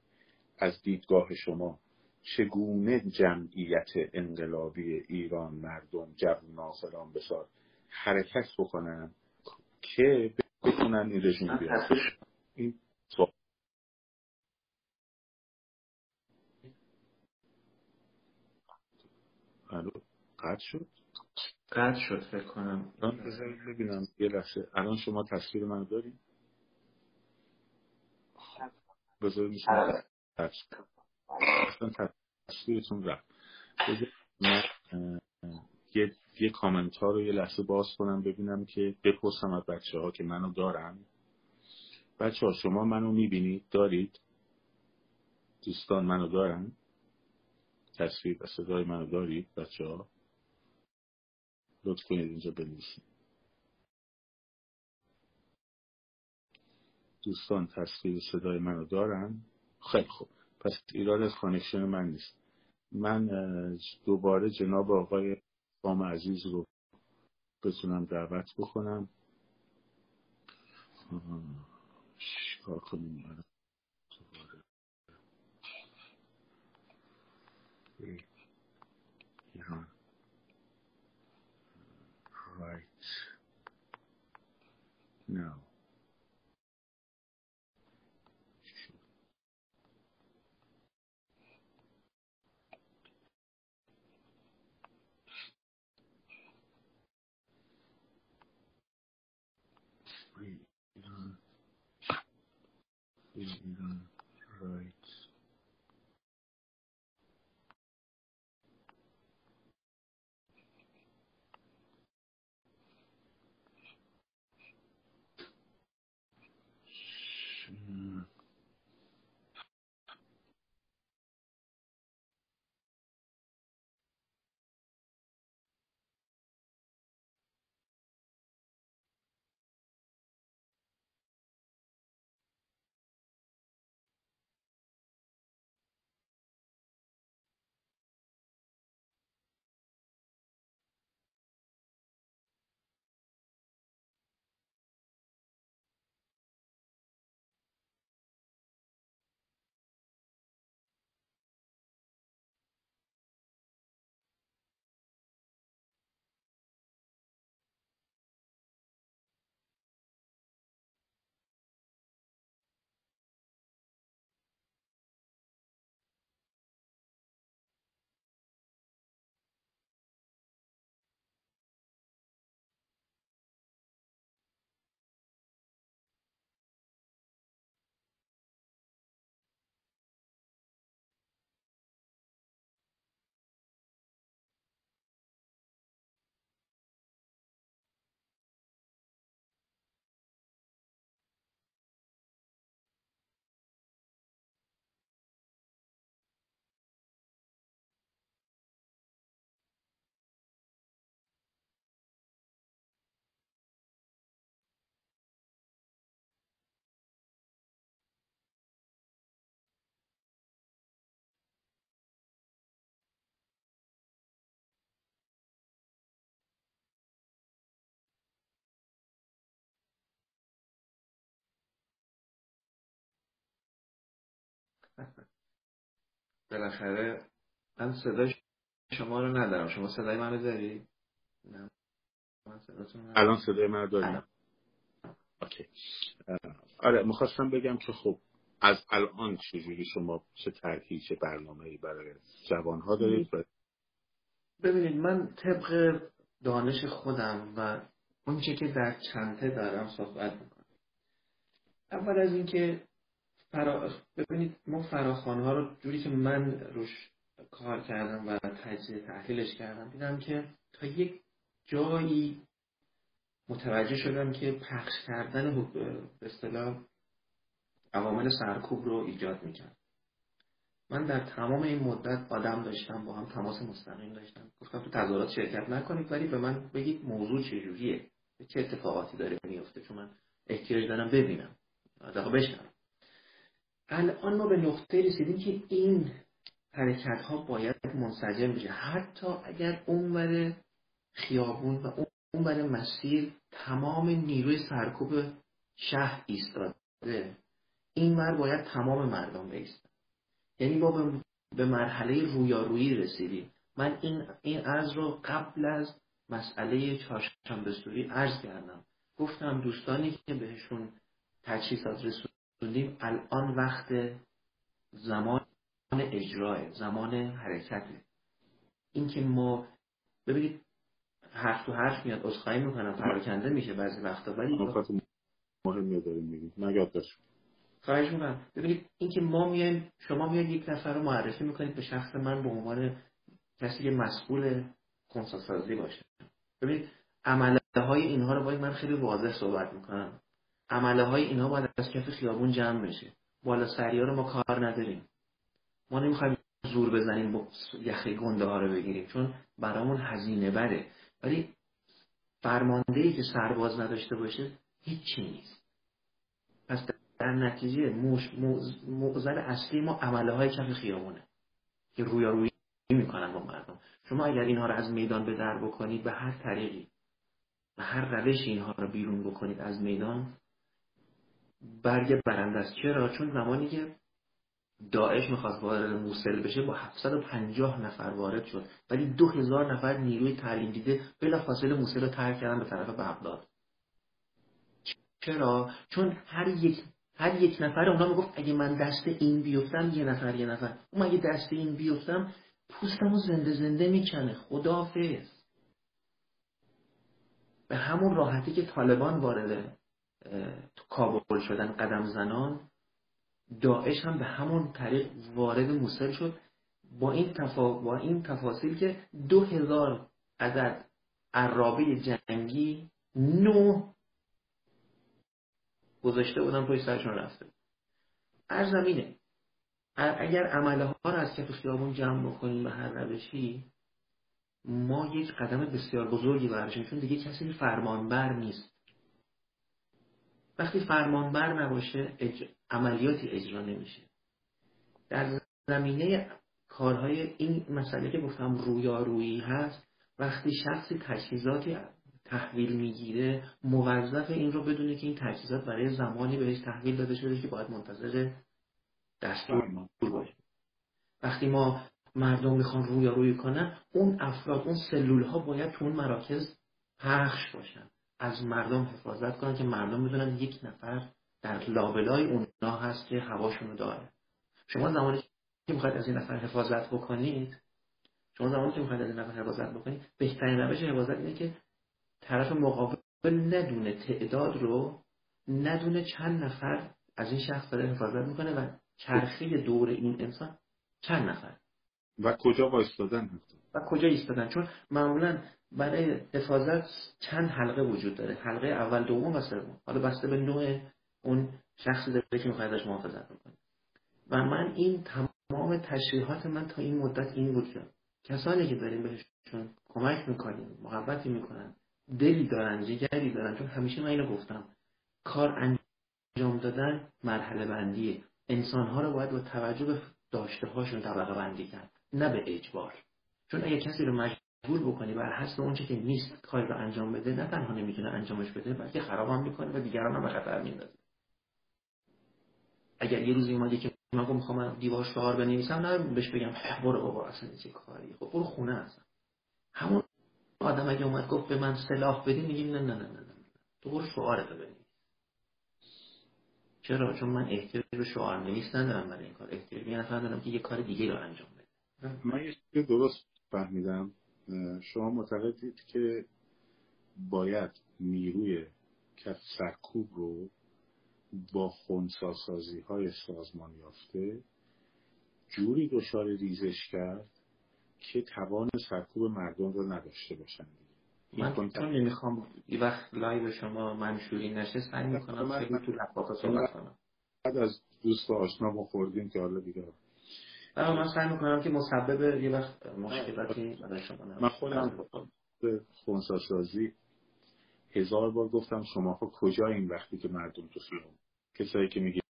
از دیدگاه شما چگونه جمعیت انقلابی ایران مردم جوان فلان بسار حرکت بکنن؟ که بتونن این رژیم بیاد این سوال. قطع شد؟ قطع شد فکر کنم. ببینم یه لحظه. الان شما تصویر من داریم بذارید شما اصلا تصویرتون رفت. من یه, یه کامنت ها رو یه لحظه باز کنم ببینم که بپرسم از بچه ها که منو دارن. بچه ها شما منو می‌بینید؟ دارید؟ دوستان منو دارن؟ تصویر و صدای منو دارید بچه ها لطف کنید اینجا بنویسید. دوستان تصویر صدای منو دارن؟ خیلی خوب. پس ایراد از connection من نیست. من دوباره جناب آقای سام عزیز رو بتونم دعوت بکنم. چیکار کنیم؟ ایران right. Now. 예이 상. بالاخره من صدای شما رو ندارم. شما صدای منو داری؟ نه. من الان صدای من داریم اوکی. آره می‌خواستم بگم که خب از الان چجوری شما چه طرحی چه برنامه برای جوانها دارید ببینید من طبق دانش خودم و اونچه که در چنته دارم صحبت می‌کنم. اول از اینکه فرا... ببینید ما فراخوان ها رو جوری که من روش کار کردم و تجزیه تحلیلش کردم دیدم که تا یک جایی متوجه شدم که پخش کردن به اصطلاح عوامل سرکوب رو ایجاد می‌کرد. من در تمام این مدت آدم داشتم با هم تماس مستقیم داشتم. گفتم تو تظاهرات شرکت نکنید ولی به من بگید موضوع چجوریه چه اتفاقاتی داره میفته چون من احتیاج دارم ببینم. دقیقا بشنم الان ما به نقطه رسیدیم که این حرکت ها باید منسجم بشه. حتی اگر اونور خیابون و اونور مسیر تمام نیروی سرکوب شهر ایستاده این ور باید تمام مردم بیستن یعنی ما به مرحله رویارویی رسیدیم. من این این عرض رو قبل از مسئله چهارشنبه سوری عرض کردم. گفتم دوستانی که بهشون تجهیزات رسوندیم الان وقت زمان اجرای زمان حرکته. اینکه ما ببینید حرف تو حرف میاد عذرخواهی می‌کنم پراکنده میشه بعضی وقتا ولی مهمی داریم میگیم. نگاه داشت خواهش می‌کنم. ببینید اینکه ما میایم شما میاید یک نفر رو معرفی می‌کنید به شخص من به عنوان کسی که مسئول خونساسازی باشه. ببینید عمله های اینها رو باید من خیلی واضح صحبت می‌کنم. عمله های اینها باید از کف خیابون جمع بشه. بالا سریا رو ما کار نداریم. ما نمی‌خوایم زور بزنیم یخی گنده ها رو بگیریم چون برامون هزینه بره ولی فرمانده که سرباز نداشته باشه هیچی نیست. پس در نتیجه موزل اصلی ما عمله های کف خیابونه که رویارویی می‌کنن با مردم. شما اگر اینها رو از میدان به در بکنید به هر طریقی به هر روش اینها رو بیرون بکنید از میدان برگ برنده است. چرا؟ چون زمانی که داعش می‌خواست وارد موسل بشه با 750 نفر وارد شد. ولی 2000 نفر نیروی تعلیم دیده بلا فاصله موسل رو ترک کردن به طرف بغداد. چرا؟ چون هر یک هر یک نفر اونا می‌گفت اگه من دست این بیفتم یه نفر یه نفر. اون اگه دست این بیفتم پوستم رو زنده زنده می‌کنه. خدافز به همون راحتی که طالبان وارد کابل شدن قدم زنان داعش هم به همون طریق وارد موسل شد. با این, تفا... با این تفاصیل که دو هزار عدد عرابه جنگی نو گذاشته بودن پای سرشون رفته هر زمینه اگر عمله ها رو از کف خیابون جمع بکنیم به هر روشی ما یک قدم بسیار بزرگی برداشتیم چون دیگه کسی فرمانبر نیست. وقتی فرمانبر نباشه عملیاتی اجرا نمیشه. در زمینه کارهای این مسئله که گفتم رویارویی هست وقتی شخصی تجهیزاتی تحویل می‌گیره موظف این رو بدونه که این تجهیزات برای زمانی بهش تحویل داده شده که باید منتظر دستور باشه. وقتی ما مردم می‌خوان رویارویی کنن اون افراد اون سلول ها باید تو اون مراکز پخش باشن. از مردم حفاظت کنن که مردم بدونن یک نفر در لابلای اونا هست که هواشونو داره. شما زمانی که می‌خواید از این نفر حفاظت بکنید شما زمانی که می‌خواید از این نفر حفاظت بکنید بهترین روش حفاظت اینه که طرف مقابل ندونه تعداد رو ندونه چند نفر از این شخص داره حفاظت می‌کنه و چرخه دور این انسان چند نفر. و کجا وایستادن و کجا ایستادن؟ چون معمولا برای حفاظت چند حلقه وجود داره. حلقه اول دوم و سوم. حالا بسته به نوع اون شخصی داره که می‌خواد ازش محافظت بکنه. و من این تمام تشریحات من تا این مدت این بود که کسانی که داریم بهشون کمک می‌کنیم محبتی می‌کنن دلی دارن جگری دارن چون همیشه من اینو گفتم کار انجام دادن مرحله بندیه انسانها رو باید با توجه به داشته هاشون طبقه بندی کرد. نه به اجبار. چون اگه کسی رو مجبور بکنی بر حسب اونچه که نیست کار رو انجام بده نه تنها نمی‌تونه انجامش بده بلکه خرابم می‌کنه و دیگران هم به خطر میندازه اگر یه روزی اومدی که من می‌خوام دیوار شعار بنویسم نه بهش بگم برو بابا اصلا چه کاری؟ خب برو خونه اصلا. همون آدم اگه اومد گفت به من سلاح بدی میگیم نه نه نه نه تو برو شعارتو بنویس. چرا؟ چون من احتیاج به شعار نویس ندارم برای این کار. احتیاج یه نفر دارم که یه کار دیگه رو انجام من یه درست فهمیدم. شما معتقدید که باید نیروی کف سرکوب رو با خونساسازی های سازمان یافته جوری دچار ریزش کرد که توان سرکوب مردم رو نداشته باشن من چون نمی‌خوام یه وقت live شما منشوری نشه سعی می‌کنم خیلی تو صحبت کنم. بعد از دوست و آشنا ما خوردیم که حالا دیگه من سعی می‌کنم که مسبب یه وقت مشکلاتی برای شما من خودم به خونساسازی هزار بار گفتم شما ها کجا این وقتی که مردم تو خیابون؟ کسایی که میگه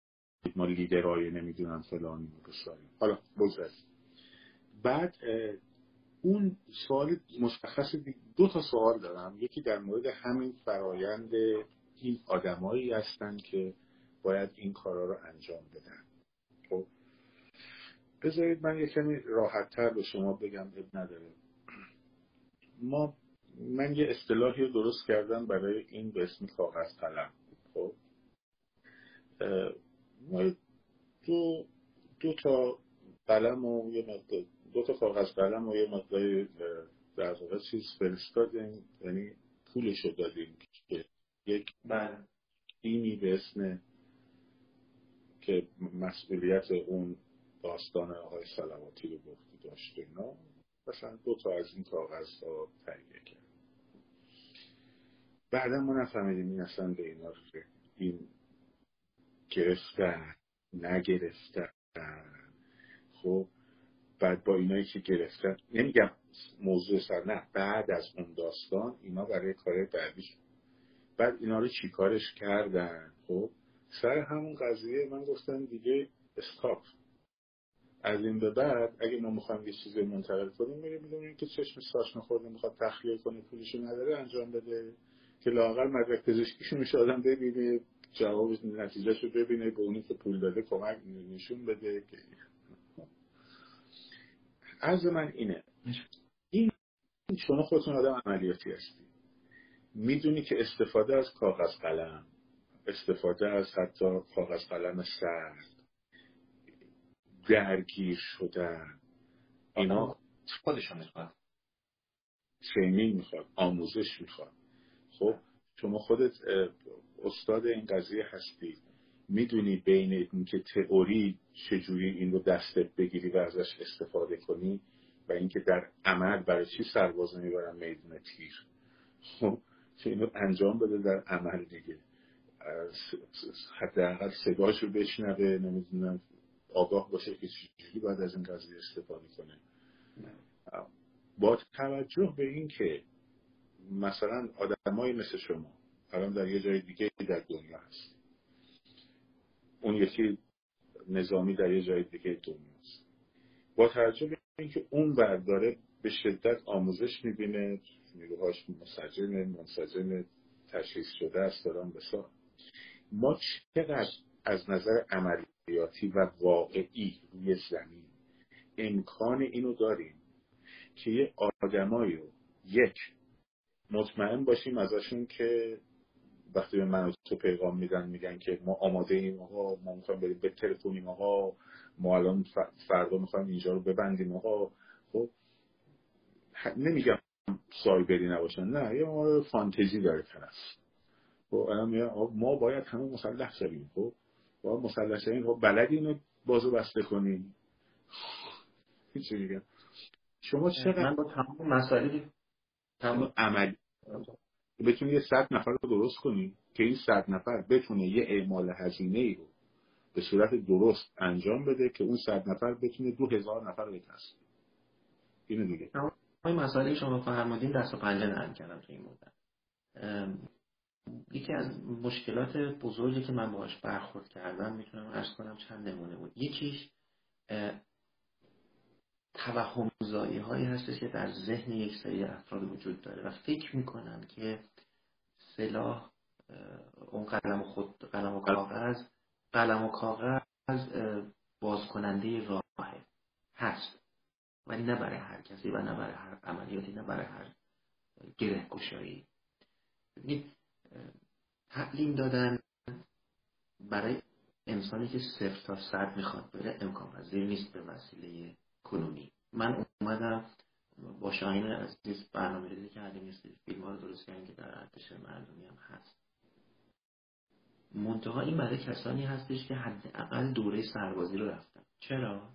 ما لیدرهای نمی‌دونن فلانی و بساری حالا بگذاریم. بعد اون سوال مشخص دو تا سوال دارم. یکی در مورد همین فرایند این آدمایی هستن که باید این کارا رو انجام بدن. خب بذارید من یه کمی راحت تر به شما بگم اب نداره. ما من یه اصطلاحی رو درست کردم برای این به اسم کاغذ قلم. خب؟ ما دو, دو تا قلم و یه مقدار دو تا کاغذ قلم و یه مقدار در واقع چیز فرستادیم. یعنی پولش رو دادیم که یک بله. تیمی به اسم که مسئولیت اون داستان آقای سلواتی رو گفتی داشت اینا. مثلا دو تا از این کاغذ ها تهیه کرد. بعدا ما نفهمیدیم این اصلا به اینا این گرفتن نگرفتن. خب بعد با اینایی که گرفتن نمیگم موضوع سر نه بعد از اون داستان اینا برای کار بعدی بعد اینا رو چیکارش کردن؟ خب سر همون قضیه من گفتم دیگه استاپ از این به بعد اگه ما می‌خوایم یه چیزی منتقل کنیم میریم می‌دونیم که چشم ساش نخورده می‌خواد تخلیه کنه پولشو نداره انجام بده. که لاقل مدرک پزشکیشو میشه آدم ببینه جواب نتیجهش رو ببینه به اونی که پول داده کمک نشون بده که عرض من اینه. این شما خودتون آدم عملیاتی هستی. می‌دونی که استفاده از کاغذ قلم استفاده از حتی کاغذ قلم سرد درگیر شدن. اینا خودشون می‌خواد ترینینگ می‌خواد آموزش می‌خواد خب شما خودت استاد این قضیه هستی. می‌دونی بین اینکه تئوری چجوری این رو دستت بگیری و ازش استفاده کنی و اینکه در عمل برای چی سرباز می‌برن میدون تیر. خب که اینو انجام بده در عمل دیگه. حداقل صداشو بشنوه نمی‌دونم آگاه باشه که چجوری باید از این قضیه استفاده کنه. با توجه به اینکه مثلا آدمایی مثل شما الان در یه جای دیگه در دنیا هست. اون یکی نظامی در یه جای دیگه دنیاست با توجه به اینکه اون برداره به شدت آموزش می‌بینه نیروهاش مسجن منسجن تشخیص شده است دارن بسا. ما چقدر از نظر عملیاتی و واقعی روی زمین. امکان اینو داریم که یه آدمایی رو یک مطمئن باشیم ازشون که وقتی به من تو پیغام میدن میگن که ما آماده ایم آقا ما می‌خوایم بریم به تلفنیم آقا ما الان فردا می‌خوایم اینجا رو ببندیم آقا. خب نمیگم سایبری نباشن نه یه فانتزی داره طرف. خب ما باید همه مسلح شویم. خب باید مسلح شویم خب بلدی اینو بازو بسته کنیم چی میگم شما چقدر من با تمام مسائلی تمام عملی بتونی یه صد نفر رو درست کنی که این صد نفر بتونه یه اعمال هزینه ای رو به صورت درست انجام بده که اون صد نفر بتونه دو هزار نفر رو بکسب اینو دیگه این مسائلی شما فرمودین دست و پنجه نرم کردم تو این مدت. یکی از مشکلات بزرگی که من باهاش برخورد کردم می‌تونم ارز کنم چند نمونه بود. یکیش توهم زایی هایی هستش که در ذهن یک سری افراد وجود داره و فکر می‌کنن که سلاح اون قلم و خود قلم و کاغذ قلم و کاغذ باز کننده راهه. هست. ولی نه برای هر کسی و نه برای هر عملیاتی نه برای هر گره گشایی. تعلیم دادن برای انسانی که صفر تا صد می‌خواد بره امکان پذیر نیست به وسیله کنونی. من اومدم با شاهین عزیز برنامه ریزی کردیم یه فیلم ها رو درست کردیم که در ارتش مردمی هم هست. منتها این برای کسانی هستش که حداقل دوره سربازی رو رفتن. چرا؟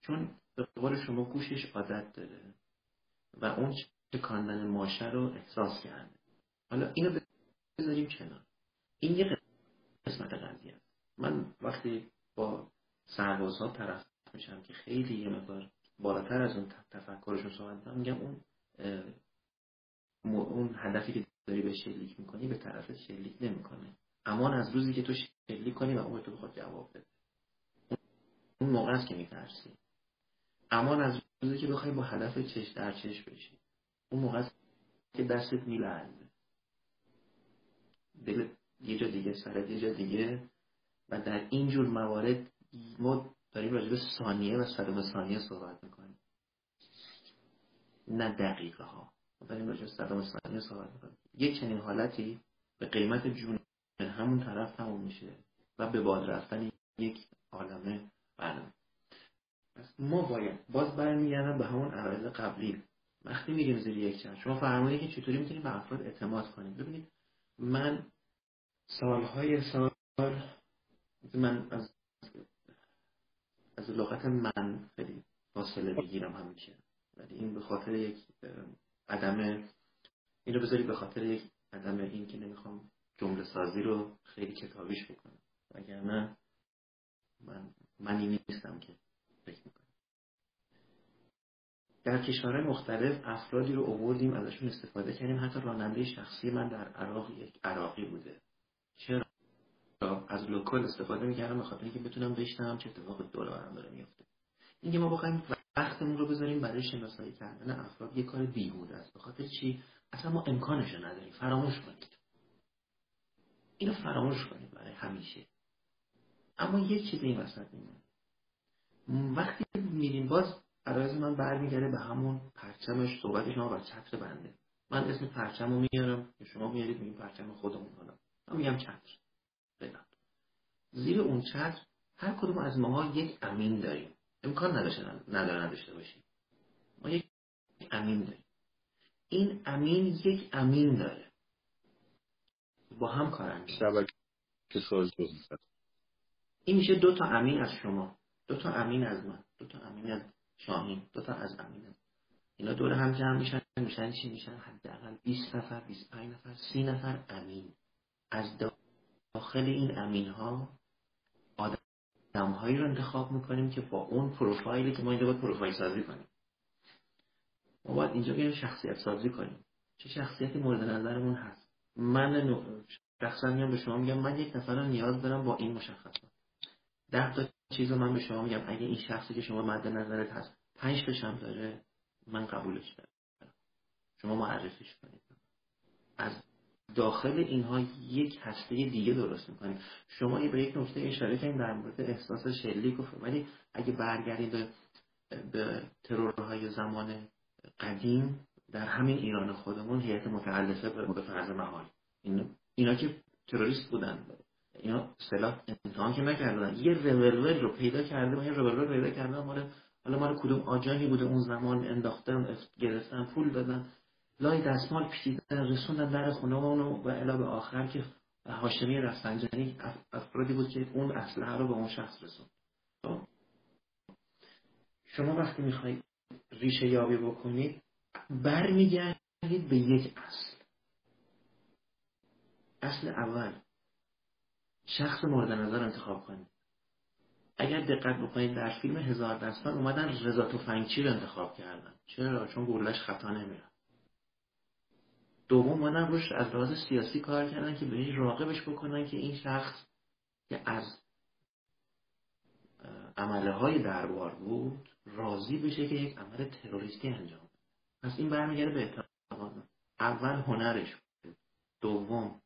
چون به قول شما گوشش عادت داره و اون چکاندن ماشه رو احساس کرده. حالا اینو بذاریم کنار این یه قسمت قضیه من وقتی با سربازها طرف میشم که خیلی یه مقدار بالاتر از اون تفکرشون صحبت میگم اون اون هدفی که داری به شلیک می‌کنی به طرف شلیک نمی‌کنه امان از روزی که تو شلیک کنی و اون تو بخواد جواب بده. اون موقع است که میترسی. امان از روزی که بخوای با هدف چش در چش بشی. اون موقع است که دستت میلرزه. دل یه جا دیگه سرت یه جا دیگه. و در این جور موارد ما داریم راجع به ثانیه و صدم ثانیه صحبت می‌کنیم. نه دقیقه ها ما داریم راجع به صدم ثانیه صحبت می‌کنیم. یک چنین حالتی به قیمت جون همون طرف تموم میشه و به باد رفتن یک عالمه برنامه. ما باید باز برمیگردم به همون عرایز قبلی. وقتی میریم زیر یک چند شما فرمایید که چطوری می‌تونیم به افراد اعتماد کنیم. ببینید من سالهای سال من از از لغت من خیلی فاصله بگیرم همیشه ولی این به خاطر یک عدم این رو بذاری به خاطر یک عدم این که نمی‌خوام جمله سازی رو خیلی کتابیش بکنم. وگرنه من منی نیستم که فکر می‌کنم. در کشورهای مختلف افرادی رو اووردیم ازشون استفاده کردیم. حتی راننده شخصی من در عراق یک عراقی بوده. چرا؟ از لوکال استفاده می‌کردم به خاطر اینکه بتونم بشنوم چه اتفاق دور برم داره میفته اینکه ما بخوایم وقتمون رو بذاریم برای شناسایی کردن افراد یه کار بیهوده است. به چی؟ اصلا ما امکانش نداریم. فراموش کنید. اینو فراموش کنید برای همیشه. اما یک چیز این وسط میمونه. وقتی میریم باز عرایز من برمیگرده به همون پرچمش صحبت شما و چتر بنده. من اسم پرچم رو میارم که شما میارید میگیم پرچم خودمون حالا من میگم چتر. بدم زیر اون چتر هر کدوم از ماها یک امین داریم. امکان نداشته نداره نداشته باشیم. ما یک امین داریم. این امین یک امین داره. با هم کار انجام این میشه دو تا امین از شما. دو تا امین از من. دو تا امین از شاهین. دو تا از امین اینا دور هم جمع میشن میشن چی میشن؟ حداقل 20 نفر 25 نفر 30 نفر امین. از داخل این امین ها آدم هایی رو انتخاب می‌کنیم که با اون پروفایلی که ما اینجا باید پروفایل سازی کنیم. ما باید اینجا بیایم شخصیت سازی کنیم. چه شخصیتی مورد نظرمون هست؟ من شخصا میام به شما میگم من یک نفر نیاز دارم با این مشخصات. ده تا چیز رو من به شما میگم اگه این شخصی که شما مد نظرت هست پنج تاشم داره من قبولش دارم شما معرفیش کنید. از داخل اینها یک هسته دیگه درست می‌کنید. شما به یک نکته اشاره کردید در مورد احساس شلیک و ولی اگه برگردید به, ترورهای زمان قدیم در همین ایران خودمون هیئت متعلفه به فرض محال این اینا که تروریست بودن. اینا سلاح امتحان که نکردن. یه رولور رو پیدا کرده و یه رولور پیدا کردن مال حالا مال کدوم آجاهی بوده اون زمان انداختن گرفتن پول دادن. لای دستمال پیچیدن رسوندن در خونه اونو و الا به آخر که هاشمی رفسنجانی افرادی بود که اون اسلحه رو به اون شخص رسوند. خب؟ شما وقتی می‌خواید ریشه یابی بکنید برمیگردید به یک اصل. اصل اول. شخص مورد نظر انتخاب کنید اگر دقت بکنید در فیلم هزار دستان اومدن رضا توفنگچی رو انتخاب کردن. چرا؟ چون گولش خطا نمیره دوم اومدن روش از لحاظ سیاسی کار کردن که بهش راقبش بکنن که این شخص که از عمله های دربار بود راضی بشه که یک عمل تروریستی انجام پس این برمیگرده به اعتقاد اول هنرش بود. دوم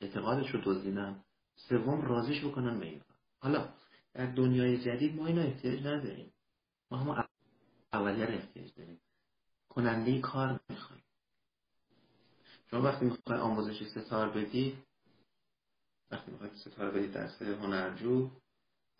اعتقادش رو دزدیدن. سوم رازیش بکنن به این حالا در دنیای جدید ما اینو احتیاج نداریم. ما هم اولیه احتیاج داریم. کننده کار می‌خوایم. شما وقتی می‌خواید آموزش ستار بدید وقتی می‌خواید ستار بدید دست هنرجو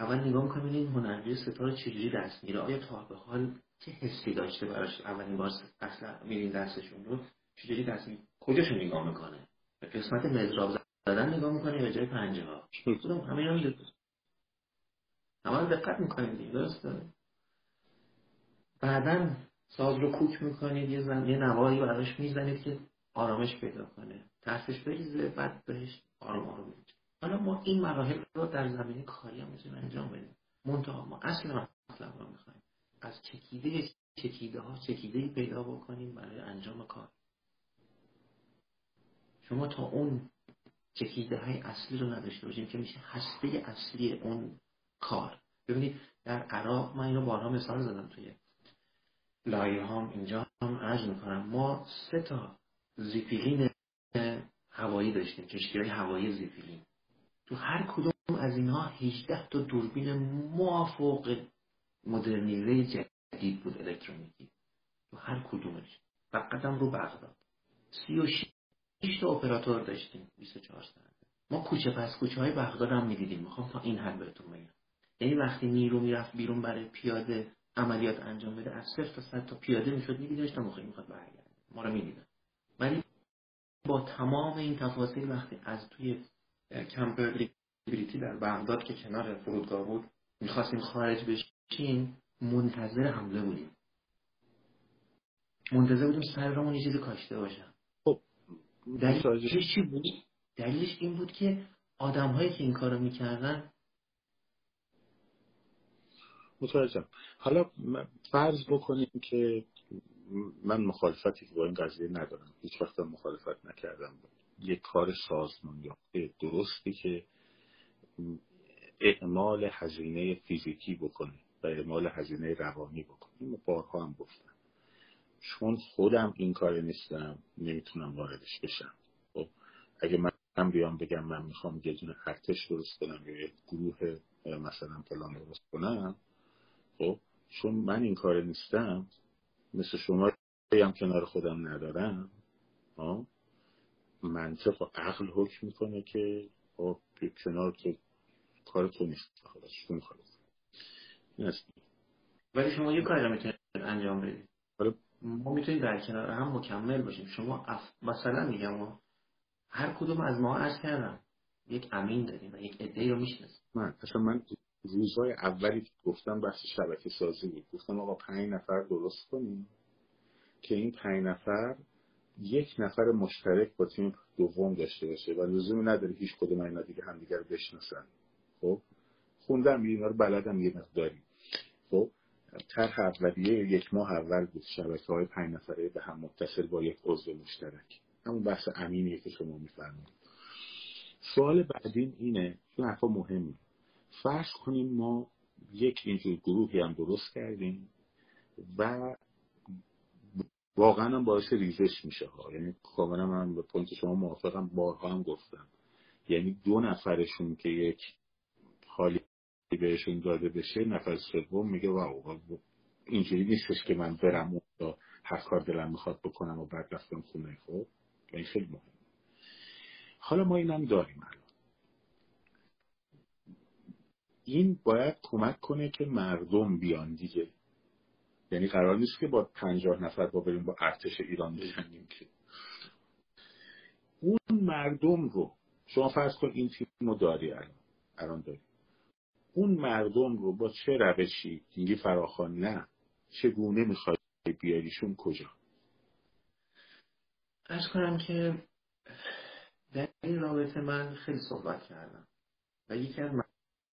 اول نگاه می‌کنید این هنرجو ستار چجوری دست میره آیا تا به حال چه حسی داشته براش اولین بار اصلا میرین دستشون رو؟ چجوری دست می کجاشو نگاه می‌کنه؟ به قسمت مزراب زدن نگاه می‌کنه به جای پنجه ها کدوم همه اینا همه رو دقت می‌کنید دیگه درسته؟ بعدا ساز رو کوک می‌کنید یه زن یه نوایی براش می‌زنید که آرامش پیدا کنه. ترسش بریزه بعد بهش آرام آرام میشه حالا ما این مراحل رو در زمینه کاری هم می‌تونیم انجام بدیم. منتها ما اصل مطلب رو می‌خوایم. از چکیده چکیده ها چکیده پیدا بکنیم برای انجام کار. شما تا اون چکیده های اصلی رو نداشته باشیم که میشه هسته اصلی اون کار. ببینید در عراق من اینو بارها مثال زدم توی لایه هم اینجا هم عرض می‌کنم. ما سه تا زیپیلین هوایی داشتیم کشتی هوایی زیپیلین. تو هر کدوم از اینها 18 تا دوربین موافق مدرنیزه جدید بود الکترونیکی. تو هر کدومش. فقط هم رو بغداد. 36 تا اپراتور داشتیم 24 ساعت ما کوچه پس کوچه های بغداد هم می‌دیدیم. می‌خوام تا این حد بهتون بگم یعنی وقتی نیرو می‌رفت بیرون برای پیاده عملیات انجام بده از صفر تا صد تا پیاده می‌شد میدیدش تا موقعی می‌خواد برگرده. ما رو می‌دیدن. ولی با تمام این تفاصیل وقتی از توی کمپ بریتی در بغداد که کنار فرودگاه بود می‌خواستیم خارج بشیم منتظر حمله بودیم. منتظر بودیم سرمون یه چیزی کاشته باشن خب دلیلش چی بود؟ دلیلش این بود که آدم هایی که این کارو می‌کردن متوجهم حالا فرض بکنیم که من مخالفتی با این قضیه ندارم. هیچ وقت مخالفت نکردم. یک کار سازمان یا درستی که اعمال هزینه فیزیکی بکنه و اعمال هزینه روانی بکنه. این بارها هم گفتم. چون خودم این کار نیستم نمی‌تونم واردش بشم. خب اگه من بیام بگم من می‌خوام یه دونه ارتش درست کنم یا یک گروه مثلا فلان درست کنم خب چون من این کار نیستم مثل شما هم کنار خودم ندارم ها منطق و عقل حکم می‌کنه که خب کنار تو کار تو نیست خلاص ولی شما یه کاری رو می‌تونید انجام بدید. ما می‌تونیم در کنار هم مکمل باشیم. شما اف... مثلا میگم هر کدوم از ما عرض کردم یک امین داریم و یک عده رو می‌شناسیم. من اصلا من روزهای اولی که گفتم بحث شبکه سازی بود. گفتم آقا پنج نفر درست کنیم که این پنج نفر یک نفر مشترک با تیم دوم داشته باشه و لزومی نداره هیچ کدوم اینا دیگه همدیگر بشناسن. خب؟ خوندم اینا رو بلدم یه مقداری. خب؟ طرح اولیه یک ماه اول بود. شبکه های پنج نفره به هم متصل با یک عضو مشترک. همون بحث امینیه که شما میفرمایید. سوال بعدین اینه این حرفا مهمه. فرض کنیم ما یک اینجور گروهی هم درست کردیم و واقعا هم باعث ریزش میشه ها. یعنی کاملا من به point شما موافقم بارها هم گفتم. یعنی دو نفرشون که یک حالی بهشون داده بشه نفر سوم میگه واو اینجوری نیستش که من برم و هر کار دلم می‌خواد بکنم و بعد رفتم خونه. خب این خیلی مهم حالا ما اینم داریم الان. این باید کمک کنه که مردم بیان دیگه. یعنی قرار نیست که با پنجاه نفر با بریم با ارتش ایران بجنگیم که. اون مردم رو شما فرض کن این تیم رو داری الان. الان داری. اون مردم رو با چه روشی میگی فراخان نه. چگونه می‌خوای بیاریشون کجا؟ ارز کنم که در این رابطه من خیلی صحبت کردم. و یکی از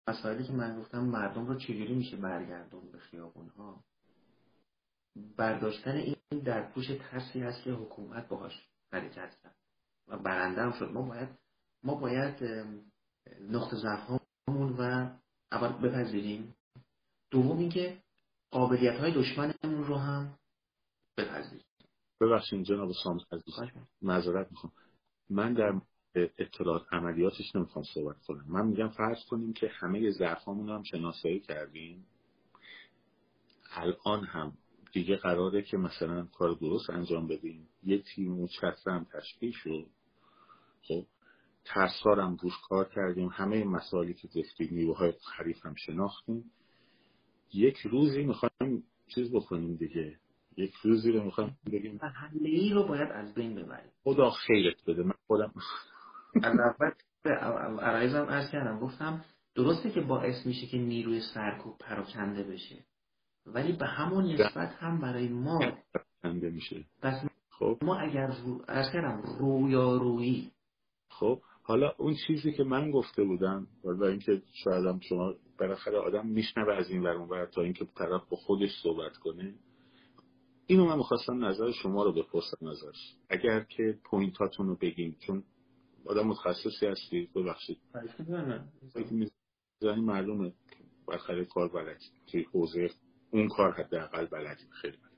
مسائلی که من گفتم مردم رو چجوری میشه برگردون به خیابون ها برداشتن این در پوش ترسی هست که حکومت باهاش حرکت کرد و برنده هم شد. ما باید ما باید نقطه ضعف و اول بپذیریم. دوم اینکه قابلیت های دشمنمون رو هم بپذیریم. ببخشید جناب سامس عزیز. معذرت می‌خوام. من در اطلاعات عملیاتش نمی‌خوام صحبت کنم. من میگم فرض کنیم که همه ضعفامون هم شناسایی کردیم. الان هم دیگه قراره که مثلا کار درست انجام بدیم. یه تیم و هم تشکیل شد. خب؟ ترسارم روش کار کردیم. همه مسائلی که گفتیم نیروهای حریف هم شناختیم. یک روزی می‌خوایم چیز بکنیم دیگه. یک روزی رو می‌خوایم بگیم. حمله ای رو باید از بین ببریم. خدا خیرت بده. من خودم از اول عرایزم ارز کردم. گفتم درسته که باعث میشه که نیروی سرکوب پراکنده بشه. ولی به همون نسبت هم برای ما کنده میشه. پس خب. ما اگر رو... ارز کردم رویارویی. خب. حالا اون چیزی که من گفته بودم و اینکه شاید هم شما بالاخره آدم میشنوه از این ور تا اینکه طرف با خودش صحبت کنه اینو من می‌خواستم نظر شما رو بپرسم ازش. اگر که پوینتاتون رو بگین چون آدم متخصصی هستی ببخشید. می‌زنی معلومه بالاخره کار بلد توی حوزه اون کار حداقل بلدی خیلی بلد.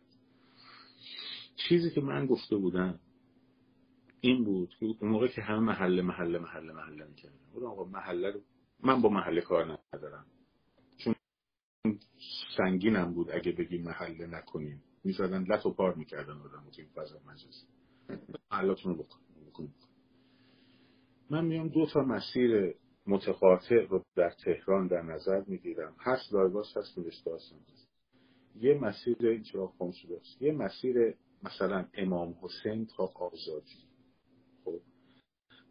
چیزی که من گفته بودم این بود. که اون موقع که همه محله محله محله محله می‌کردن. بودم آقا محله رو من با محله کار ندارم. چون سنگینم بود اگه بگیم محله نکنیم. می‌زدن لط و پار می‌کردن آدم توی فضا مجلس. محلاتون رو بکنیم من میام دو تا مسیر متقاطع رو در تهران در نظر می‌گیرم. هست لایباس هست نوشته یه مسیر این چرا شده است یه مسیر مثلا امام حسین تا آزادی.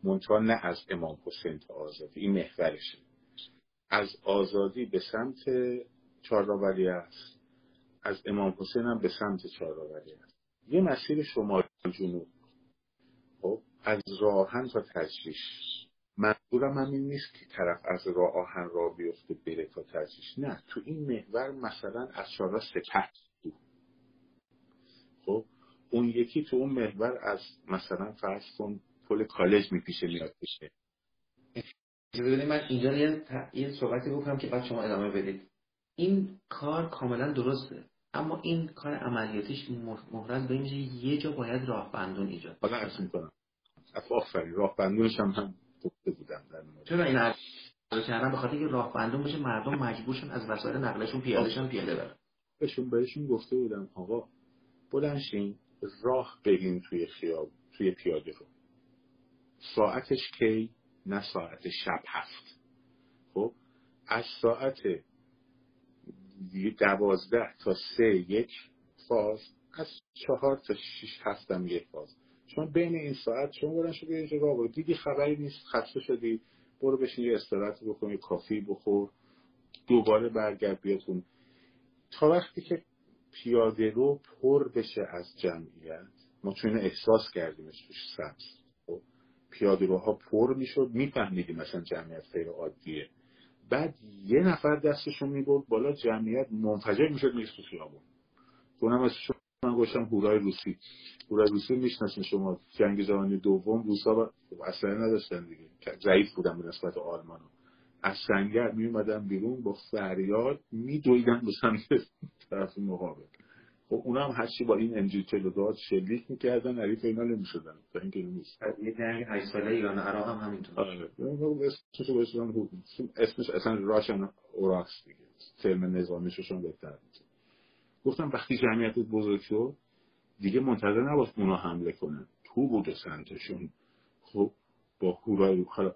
منتها نه از امام حسین تا آزادی این محورشه از آزادی به سمت چهارراولی است. از امام حسین هم به سمت چهارراولی است. یه مسیر شمال جنوب. خب از راهن تا تجریش. منظورم همین نیست که طرف از راه آهن را بیفته بره تا تجریش. نه تو این محور مثلا از چهارراه سپه خب اون یکی تو اون محور از مثلا فرض کن پل کالج میپیشه میاد پیشه. ببینید من اینجا یه, یه صحبتی بکنم که بعد شما ادامه بدید. این کار کاملا درسته اما این کار عملیاتیش محرز به میشه یه جا باید راه بندون ایجاد حالا عرض می‌کنم. آفرین راه بندونش هم هم گفته بودم در چرا این عرض کردن به خاطر که راه بندون بشه مردم مجبورشن از وسایل نقلشون پیادهشون پیاده برن. بهشون بهشون گفته بودم آقا بلنشین راه برین توی خیاب توی پیاده رو. ساعتش کی نه ساعت شب هفت. خب از ساعت دوازده تا سه یک فاز از چهار تا شیش هفتم یک فاز. شما بین این ساعت شما برن شده اینجا راه دیدی خبری نیست خسته شدی برو بشین یه استراحت بکنی کافی بخور دوباره برگرد بیاتون. تا وقتی که پیاده رو پر بشه از جمعیت ما چون احساس کردیمش توش سبز. خب پیاده روها پر می‌شد. میفهمیدیم مثلا جمعیت خیلی عادیه. بعد یه نفر دستشون می‌برد بالا جمعیت منفجر می‌شد می‌رسد تو خیابون. اونم از من گوشم هورای روسی. هورای روسی می‌شناسین شما جنگ جهانی دوم روسا اصلا نداشتن دیگه. ضعیف بودن به نسبت آلمان از سنگر می اومدن بیرون با فریاد می دویدن به سمت طرف مقابل. خب اونا هم هرچی با این انجی داد شلیک می‌کردن عریف اینا نمی‌شدن. تا اینکه نیست. یه جنگ 8 ساله ایران عراق هم همینطور. آره. اسمش اسمش اصلا راشن اوراکس دیگه. ترم نظامیشون بهتر گفتم وقتی جمعیت بزرگ شد دیگه منتظر نباش اونا حمله کنن. تو بود سمتشون. خب با هورای حالا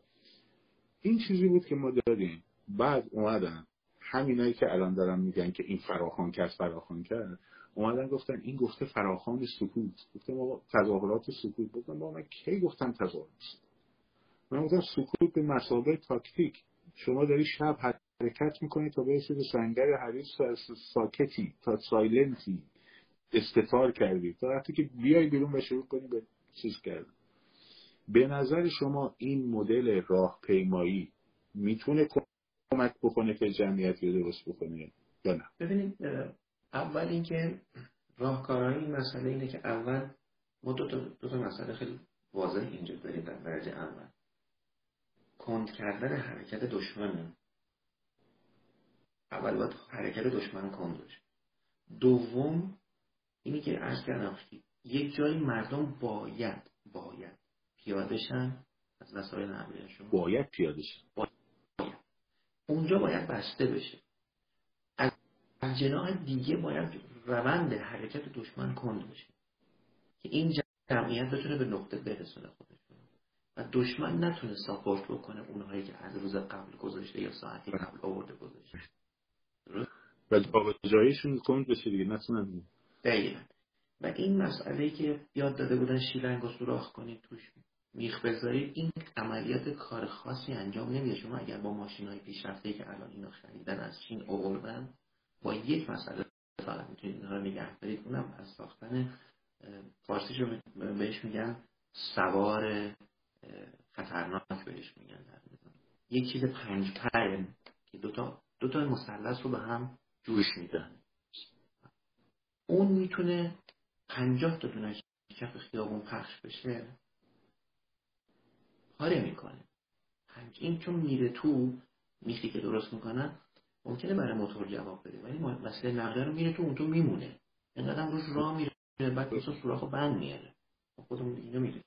این چیزی بود که ما داریم. بعد اومدن. همینایی که الان دارن میگن که این فراخان کرد فراخان کرد. اومدن گفتن این گفته فراخان سکوت. گفتم ما تظاهرات سکوت. گفتم ما من کی گفتم تظاهرات من گفتم سکوت به مسابقه تاکتیک. شما داری شب حرکت می‌کنی تا برسی به سنگر حریص ساکتی تا سایلنتی استفار کردی. تا وقتی که بیای بیرون و شروع کنی به چیز کردن. به نظر شما این مدل راهپیمایی می‌تونه کمک بکنه که جمعیت رو درست بکنه یا نه؟ ببینید اول اینکه راهکارهای این مسئله اینه که اول ما دو تا, دو تا مسئله خیلی واضح اینجا داریم در درجه اول. کند کردن حرکت دشمن. اول باید حرکت دشمن کند باشه. دوم اینی که عرض کردم یک جایی مردم باید باید پیادهشن از وسایل نقلیهشون باید پیادهشن باید. اونجا باید بسته بشه. از جناح دیگه باید روند حرکت دشمن کند بشه که این جمعیت بتونه به نقطه برسونه خودش. و دشمن نتونه ساپورت بکنه اونهایی که از روز قبل گذاشته یا ساعتی قبل آورده گذاشته و جایشون کند بشه دیگه نتونن دقیقا. و این مسئله که یاد داده بودن شیلنگ و سوراخ کنید توش میخ بذارید این عملیات کار خاصی انجام نمیده. شما اگر با ماشین های پیشرفته که الان اینو خریدن از چین اووردن با یک مسئله فقط می‌تونید اینها رو نگه دارید. اونم از ساختن فارسیش رو بهش میگن سوار خطرناک بهش میگن در یک چیز پنج پر که دوتا دو تا مثلث رو به هم جوش میدن. اون می‌تونه پنجاه تا دونه کف خیابون پخش بشه. پاره می‌کنه. این چون میره تو میخی که درست می‌کنن ممکنه برای موتور جواب بده ولی مسئله نقله رو میره تو اون تو میمونه. اینقدر روش راه میره بعد مثلا سوراخ بند میاره. خودمون اینو میده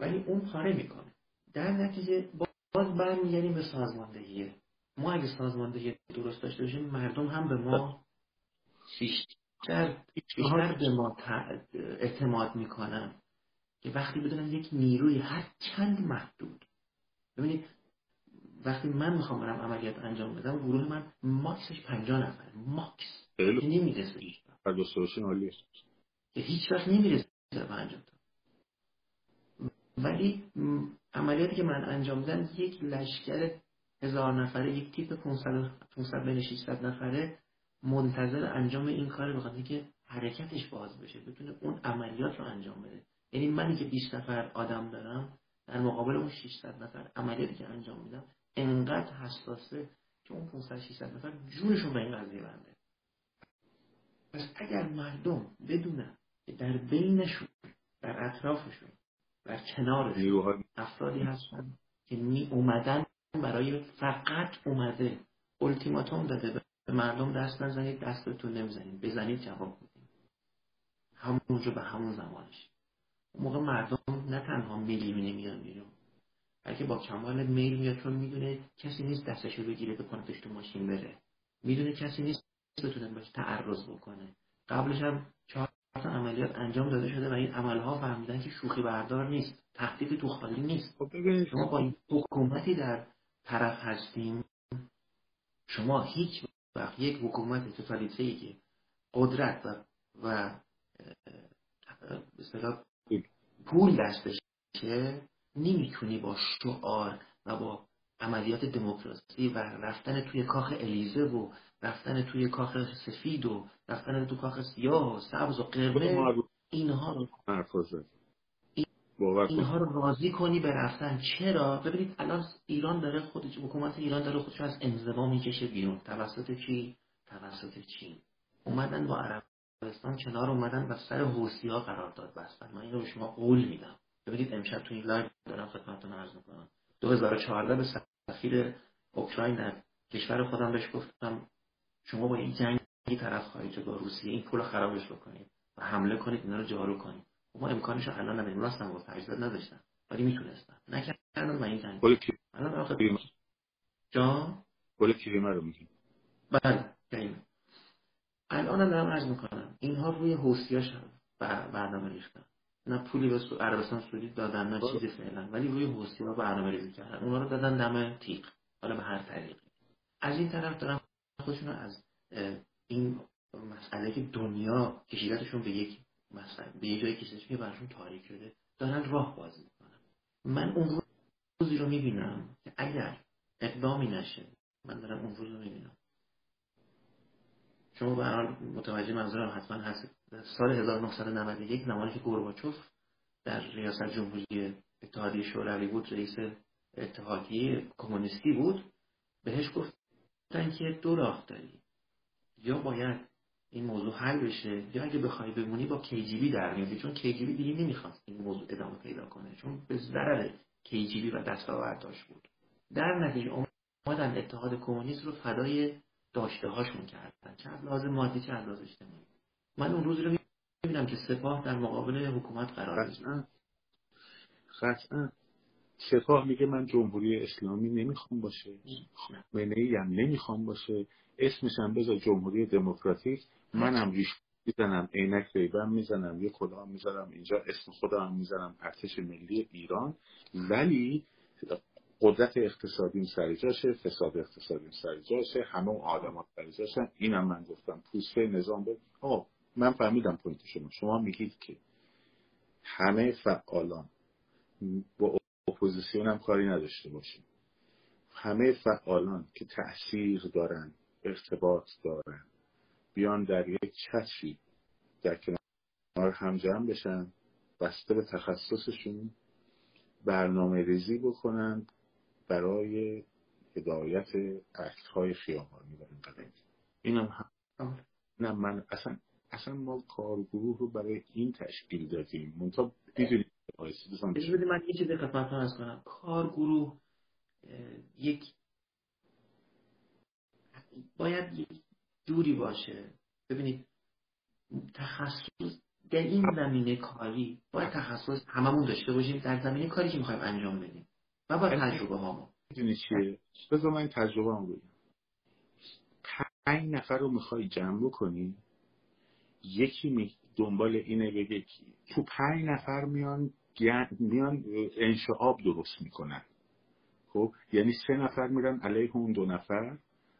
ولی اون پاره می‌کنه. در نتیجه باز برمیگردیم به سازماندهیه ما اگه سازماندهی درست داشته باشیم مردم هم به ما بیشتر بیشتر به ما اعتماد می‌کنن که وقتی بدونن یک نیروی هر چند محدود. ببینید وقتی من می‌خوام برم عملیات انجام بدم گروه من ماکسش پنجاه نفر ماکس. نمی‌رسه که هیچ وقت نمی‌رسه به پنجاه تا. ولی عملیاتی که من انجام میدم یک لشکر هزار نفره یک تیپ 500 500 بین 600 نفره منتظر انجام این کار بخاطر که حرکتش باز بشه بتونه اون عملیات رو انجام بده. یعنی منی که 20 نفر آدم دارم در مقابل اون 600 نفر عملیاتی که انجام میدم انقدر حساسه که اون 500 600 نفر جونشون به این قضیه بنده. پس اگر مردم بدونن که در بینشون در اطرافشون در کنارشون افرادی هستن که می اومدن برای فقط اومده التیماتوم داده به مردم دست نزنید دستتون نمی‌زنید. بزنید جواب بدید. همونجا به همون زمانش. اون موقع مردم نه تنها میلی میان بیرون بلکه با کمال میل میاد چون می‌دونه کسی نیست دستشو بگیره بکنتش تو ماشین بره. می‌دونه کسی نیست بتونه باش تعرض بکنه. قبلش هم چهار تا عملیات انجام داده شده و این عملها فهمیدن که شوخی بردار نیست تخطیط تو خالی نیست. خب شما با این حکومتی در طرف هستیم شما هیچ وقت یک حکومت توتالیته ای که قدرت و و پول. دستش که نمی‌تونی با شعار و با عملیات دموکراسی و رفتن توی کاخ الیزه و رفتن توی کاخ سفید و رفتن توی کاخ سیاه و سبز و قرمز اینها رو اینها رو راضی کنی به رفتن. چرا؟ ببینید الان ایران داره خودش حکومت ایران داره خودش از انزوا می‌کشه بیرون. توسط کی؟ توسط چین. اومدن با عربستان کنار اومدن و سر حوسی ها قرار داد. بستن من اینو به شما قول میدم. ببینید امشب تو این لایو دارم خدمتتون عرض می‌کنم. 2014 به سفیر اوکراین در کشور خودم بهش گفتم شما با این جنگی طرف خواهید با روسیه این پول خرابش بکنید و حمله کنید اینا رو جارو کنید. ما امکانش رو الان نداریم راستم گفت اجداد نداشتن ولی می‌تونستن نکردن و این جنگ. الان آخه جا؟ گل کریمه رو میگیم. بله کریم الان هم دارم عرض می‌کنم اینها روی حوسیاش برنامه ریختن. نه پولی به عربستان سعودی دادن نه چیزی فعلا. ولی روی حوسی ها برنامه ریزی کردن. اونا رو دادن دم تیغ. حالا به هر طریقی. از این طرف دارم خودشون از این مسئله که دنیا کشیدتشون به یک مثلا به یه جایی کشیدش که براشون تاریک شده دارن راه باز می‌کنن. من اون روزی رو می‌بینم که اگر اقدامی نشه من دارم اون روز رو می‌بینم. شما به حال متوجه منظورم حتما هست. سال 1991 زمانی که گورباچوف در ریاست جمهوری اتحادیه شوروی بود رئیس اتحادیه کمونیستی بود بهش گفتن که دو راه داری. یا باید این موضوع حل بشه یا اگه بخوای بمونی با کیجیبی در میادی چون کیجیبی دیگه نمی‌خواست این موضوع ادامه پیدا کنه چون به ضرر کیجیبی و دستاورداش بود. در نتیجه اومدن اتحاد کمونیست رو فدای داشته هاشون کردن. چه از لازم مادی چه از لازم اجتماعی. من اون روز رو می‌بینم که سپاه در مقابل حکومت قرار قطعا قطعا سپاه میگه من جمهوری اسلامی نمی‌خوام باشه. منعی هم نمی‌خوام باشه. اسمش هم بذار جمهوری دموکراتیک. منم ریش می‌زنم عینک ریبن می‌زنم یه کلاه می‌زنم اینجا اسم خودم می‌زنم ارتش ملی ایران. ولی قدرت اقتصادیم سر جاشه فساد اقتصادیم سر جاشه همه اون آدم سر اینم من گفتم پوسته نظام به آه من فهمیدم point شما. شما میگید که همه فعالان با اپوزیسیون هم کاری نداشته باشیم. همه فعالان که تأثیر دارن ارتباط دارن بیان در یک چتری در کنار هم جمع بشن بسته به تخصصشون برنامه ریزی بکنن برای هدایت عکس های خیابانی و اینقدر اینم هم. نه من اصلا اصلا ما کارگروه رو برای این تشکیل دادیم. منتها می‌دونید من یه چیزی خدمتتون از کنم. کارگروه یک باید یک جوری باشه. ببینید تخصص در این زمینه کاری باید تخصص هممون داشته باشیم. در زمینه کاری که می‌خوایم انجام بدیم. و با تجربه هامون. می‌دونی چیه؟ بذار من تجربه هم بگم. پنج نفر رو می‌خوای جمع بکنی یکی می دنبال اینه بگه تو پنج نفر میان میان انشعاب درست می‌کنن. خب؟ یعنی سه نفر میرن علیه اون دو نفر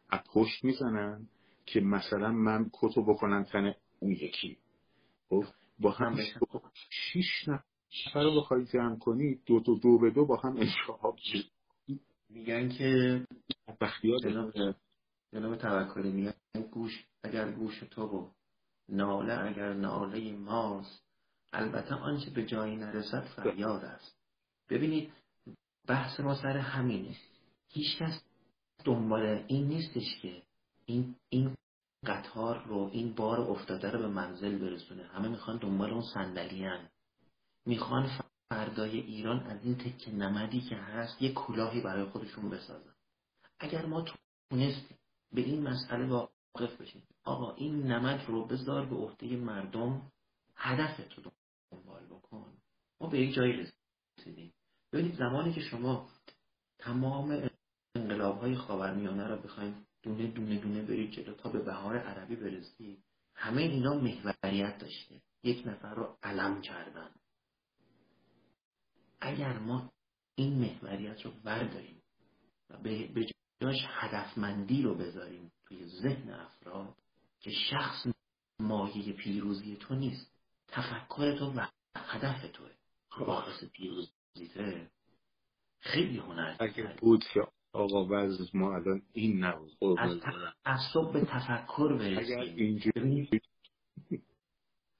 از پشت می‌زنن که مثلا من کتو بکنن تن اون یکی. خب؟ با هم شیش نفر رو بخوای جمع کنی دو دو دو به دو با هم انشعاب میگن که بختیار جناب توکلی میگن گوش اگر گوش تو و ناله اگر ناله ماست البته آنچه به جایی نرسد فریاد است. ببینید بحث ما سر همینه. هیچ کس دنبال این نیستش که این این قطار رو این بار افتاده رو به منزل برسونه. همه می‌خوان دنبال اون صندلی می‌خوان فردای ایران از این تکه نمدی که هست یه کلاهی برای خودشون بسازن. اگر ما تونستیم به این مسئله واقف بشیم آقا این نمد رو بذار به عهده مردم هدفت رو دنبال بکن. ما به یک جایی رسیدیم. ببینید زمانی که شما تمام انقلاب های خاورمیانه رو بخوایم دونه دونه دونه برید جلو تا به بهار عربی برسید همه اینا محوریت داشته. یک نفر رو علم کردن. اگر ما این محوریت رو برداریم و به جاش هدفمندی رو بذاریم توی ذهن افراد که شخص مایه پیروزی تو نیست تفکر تو و هدف توه. باعث پیروزیته خیلی هنر. اگر بود که آقا وز ما الان این نبود. از صبح به تفکر برسیم.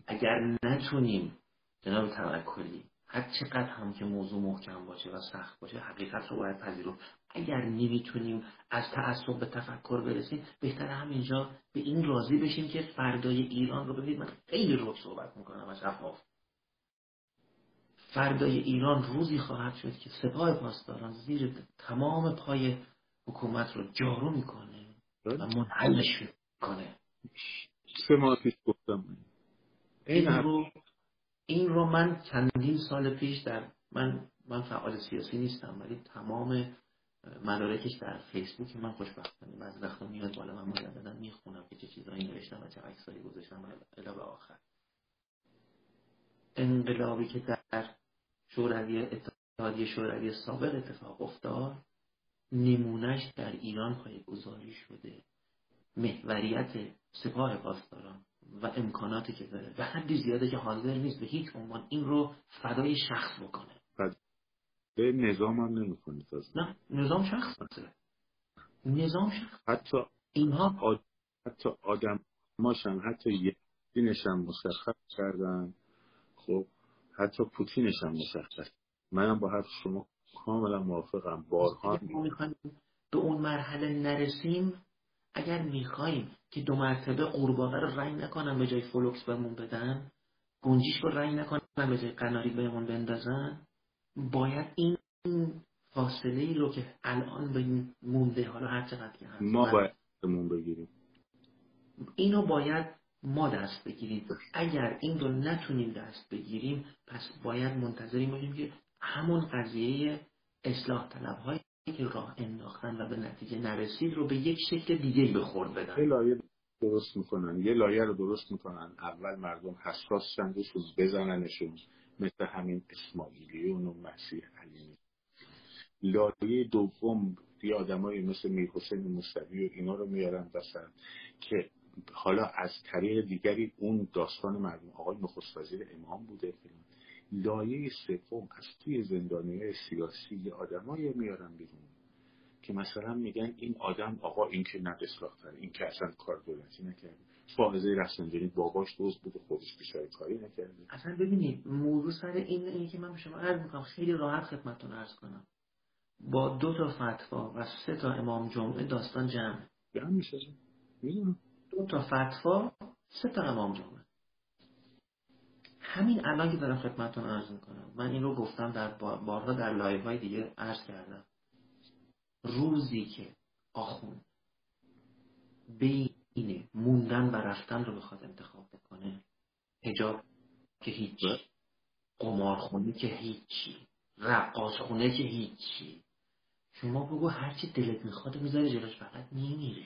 اگر نتونیم جناب توکلی هر چقدر هم که موضوع محکم باشه و سخت باشه حقیقت رو باید پذیرفت. اگر نمی‌تونیم از تعصب به تفکر برسیم بهتر همینجا به این راضی بشیم که فردای ایران رو ببینید من خیلی رو صحبت می‌کنم از شفاف فردای ایران روزی خواهد شد که سپاه پاسداران زیر تمام پای حکومت رو جارو می‌کنه و منحلش می‌کنه. سه ماه پیش گفتم. این رو این رو من چندین سال پیش در من من فعال سیاسی نیستم ولی تمام مدارکش در فیسبوک من خوشبختانه بعضی وقتا میاد بالا من مجددا می‌خونم که چه چیزایی نوشتم و چه عکسایی گذاشتم الی به آخر. انقلابی که در شوروی اتحادیه شوروی سابق اتفاق افتاد نمونهش در ایران پای گذاری شده. محوریت سپاه پاسداران. و امکاناتی که داره. به حدی زیاده که حاضر نیست به هیچ عنوان این رو فدای شخص بکنه. به نظام هم نمی نه نظام شخص نظام شخص. حتی اینها آد... حتی آدم ماشن حتی یه هم مشخص کردن. خب حتی پوتینش هم مشخص. منم با حرف شما کاملا موافقم. بارها به اون مرحله نرسیم اگر می‌خوایم که دو مرتبه قورباغه رو رنگ نکنن به جای فولکس بهمون بدن. گنجیش رو رنگ نکنن به جای قناری بهمون بندازن. باید این فاصله ای رو که الان به مونده حالا هر چقدر که ما باید مون بگیریم. اینو باید ما دست بگیریم. اگر این رو نتونیم دست بگیریم پس باید منتظریم باشیم که همون قضیه اصلاح طلب های که راه انداختن و به نتیجه نرسید رو به یک شکل دیگه بخورد بدن. یه لایه درست می‌کنن. یه لایه رو درست می‌کنن. اول مردم حساس شندشون بزننشون. مثل همین اسماعیلیون و مسیح علی. لایه دوم یه آدمایی مثل میر حسین مصطفی و اینا رو میارن وسط که حالا از طریق دیگری اون داستان مردم. آقای نخست وزیر امام بوده. لایه سوم از توی زندانی سیاسی یه آدمایی میارن بیرون که مثلا میگن این آدم آقا این که ند این که اصلا کار دولتی نکرده. فائزه رفسنجانی باباش دوست بوده خودش بیچاره کاری نکرده. اصلا ببینید موضوع سر این اینه که من به شما عرض می‌کنم خیلی راحت خدمتتون عرض کنم. با دو تا فتوا و سه تا امام جمعه داستان جمع. جمع میشه می‌دونم. دو تا فتوا سه تا امام جمعه. همین الان که دارم خدمتتون عرض می‌کنم من این رو گفتم در بارها در live های دیگه عرض کردم روزی که آخون بین موندن و رفتن رو بخواد انتخاب بکنه هجاب که هیچ بله. قمارخونه که هیچی رقاص خونه که هیچی شما بگو هرچی دلت می‌خواد می‌ذاره جلوش فقط نمیره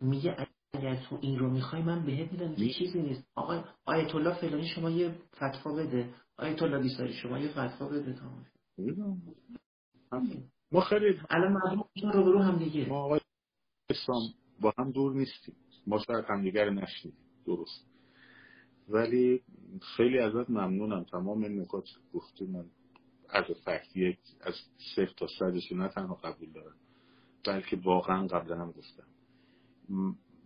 میگه اگر تو این رو می‌خوای من بهت میدم که چیزی نیست. آقای آیت الله فلانی شما یه فتوا بده. آیت الله بیساری شما یه فتوا بده تمام ما خیلی الان مردم رو برو هم دیگه. ما آقای اسلام با هم دور نیستیم. ما شاید همدیگر نشنیدیم درست. ولی خیلی ازت ممنونم. تمام این نکات گفتی من از فکتی از صفر تا صدش نه تنها قبول دارم. بلکه واقعا قبلا هم گفتم.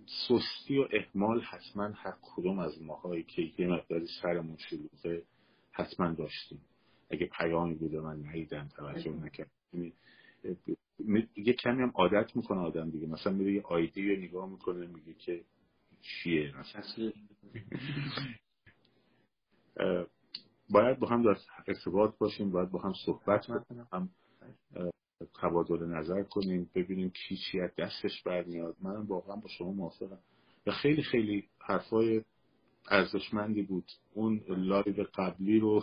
سستی و احمال حتما هر کدوم از ماهایی که یه مقداری سرمون شلوغه حتما داشتیم. اگه پیامی بوده من نیدم توجه نکرد یعنی، یه کمی هم عادت می‌کنه آدم دیگه. مثلا میره یه آیدی رو نگاه می‌کنه میگه که چیه مثلا. باید با هم در ارتباط باشیم باید با هم صحبت کنیم هم تبادل نظر کنیم ببینیم کی چی از دستش برمیاد. من واقعا با شما موافقم. و خیلی خیلی حرفای ارزشمندی بود. اون لایو قبلی رو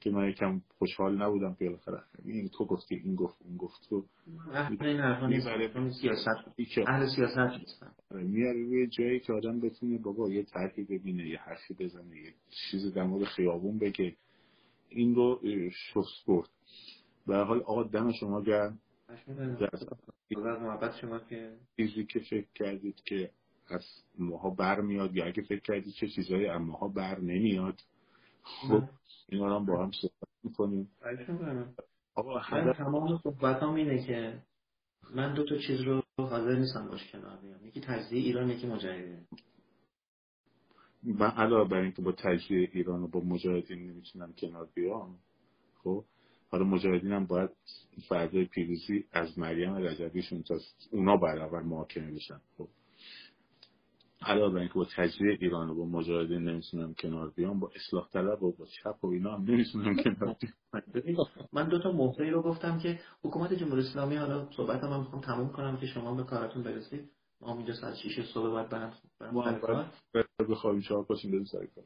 که من یکم خوشحال نبودم که بالاخره این تو گفتی این گفت اون گفت. تو این سیاست. اهل سیاست نیستم آره، میاره روی جایی که آدم بتونه بابا یه طرحی ببینه یه حرفی بزنه یه چیزی در مورد خیابون بگه. این رو شخص برد. به حال آقا دم شما گرم. محبت شما که. چیزی که فکر کردید که از ماها بر میاد یا اگه فکر کردید چه چیزایی از ماها بر نمیاد خب این هم با هم صحبت می‌کنیم. آقا من تمام صحبتام اینه که من دو تا چیز رو حاضر نیستم باش کنار بیام. یکی تجزیه ایران یکی مجاهدین. من علاوه بر اینکه با تجزیه ایران و با مجاهدین نمی‌تونم کنار بیام خب حالا مجاهدین هم باید فردای پیروزی از مریم رجبیشون تا اونا برابر محاکمه بشن. خب. علاوه بر اینکه با تجزیه ایران و با مجاهدین نمی‌تونم کنار بیام با اصلاح طلب و با چپ و اینا هم نمی‌تونم کنار بیام. من دو تا موضوعی رو گفتم که حکومت جمهوری اسلامی حالا صحبت هم می‌خوام تموم کنم که شما به کارتون برسید. ما اینجا ساعت 6 صبح باید برم. برم بخوابیم چهار پاشیم بریم سر کار.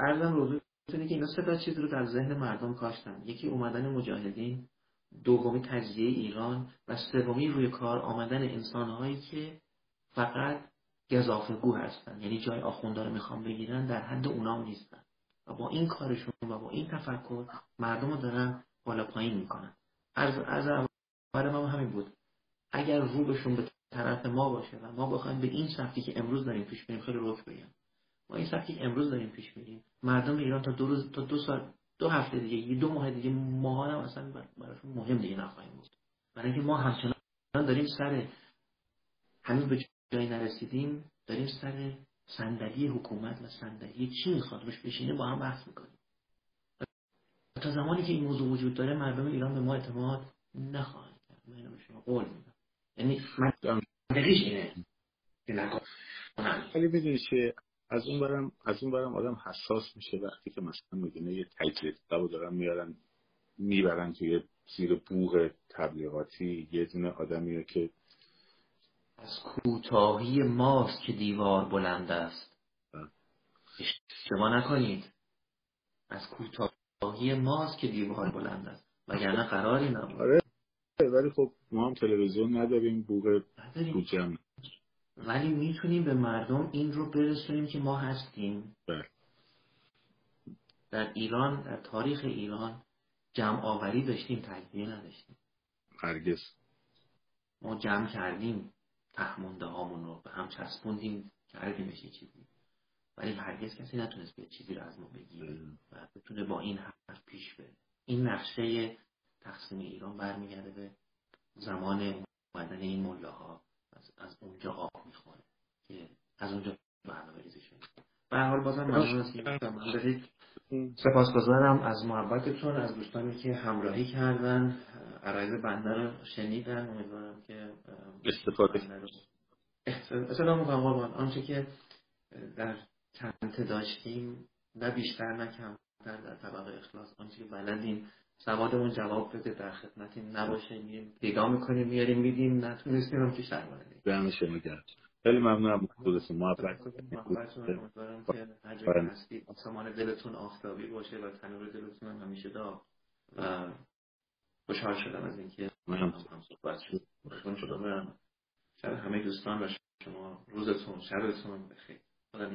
ارزم روزی که اینا سه تا چیز رو در ذهن مردم کاشتن. یکی اومدن مجاهدین دومی تجزیه ایران و سومی روی کار آمدن انسانهایی که فقط گذافگو هستن. یعنی جای آخونده رو می‌خوام بگیرن در حد اونام نیستن. و با این کارشون و با این تفکر مردم رو دارن بالا پایین می‌کنن. از از اول ما همین بود. اگر رو بهشون به طرف ما باشه و ما بخوایم به این سبکی که امروز داریم پیش بریم خیلی رک بگم. ما این سبکی که امروز داریم پیش میریم. مردم ایران تا دو روز تا دو سال دو هفته دیگه یه دو ماه دیگه ماها هم اصلا براشون مهم دیگه نخواهیم بود. برای اینکه ما همچنان داریم سر هنوز به جایی نرسیدیم داریم سر صندلی حکومت و صندلی چی می‌خواد؟ روش بشینه با هم بحث می‌کنیم. تا زمانی که این موضوع وجود داره مردم ایران به ما اعتماد نخواهند کرد. من اینو به شما قول میدم. یعنی من اینه ولی بدونی که از اون برم از اون برم آدم حساس میشه وقتی که مثلا می‌دونه یه تجربه رو دارن میارن می‌برن توی زیر بوغ تبلیغاتی یه دونه آدمیه که از کوتاهی ماست که دیوار بلند است. اشتباه نکنید. از کوتاهی ماست که دیوار بلند است. وگرنه قراری نبود. آره ولی خب ما هم تلویزیون نداریم بوغ بودجم ولی می‌تونیم به مردم این رو برسونیم که ما هستیم. بله. در ایران در تاریخ ایران جمع آوری داشتیم تجزیه نداشتیم. هرگز. ما جمع کردیم تهمونده هامون رو به هم چسبوندیم کردیمش یه چیزی. ولی هرگز کسی نتونست به چیزی رو از ما بگیره و بتونه با این حرف پیش بره. این نقشه تقسیم ایران برمیگرده به زمان اومدن این ملاها. از, از اونجا آب می‌خوره که از اونجا برنامه ریزی شده به حال بازم ممنون سپاسگزارم از محبتتون از دوستانی که همراهی کردن عرایز بنده رو شنیدن. امیدوارم که استفاده. اصلا می‌کنم قربان. آنچه که در چند داشتیم نه بیشتر نه کمتر در طبقه اخلاص آنچه که بلدیم سوادمون جواب بده در خدمتیم نباشه. میریم پیدا می‌کنیم میاریم میدیم نتونستیم هم که شرمانه دم شما گرد. خیلی ممنونم. خودتون محبت امیدوارم که هر جایی هستید آسمان دلتون آفتابی باشه و تنور دلتون هم همیشه داغ و خوشحال شدم از اینکه من هم. صحبت شد. همه دوستان و شما روزتون شبتون بخیر. خدا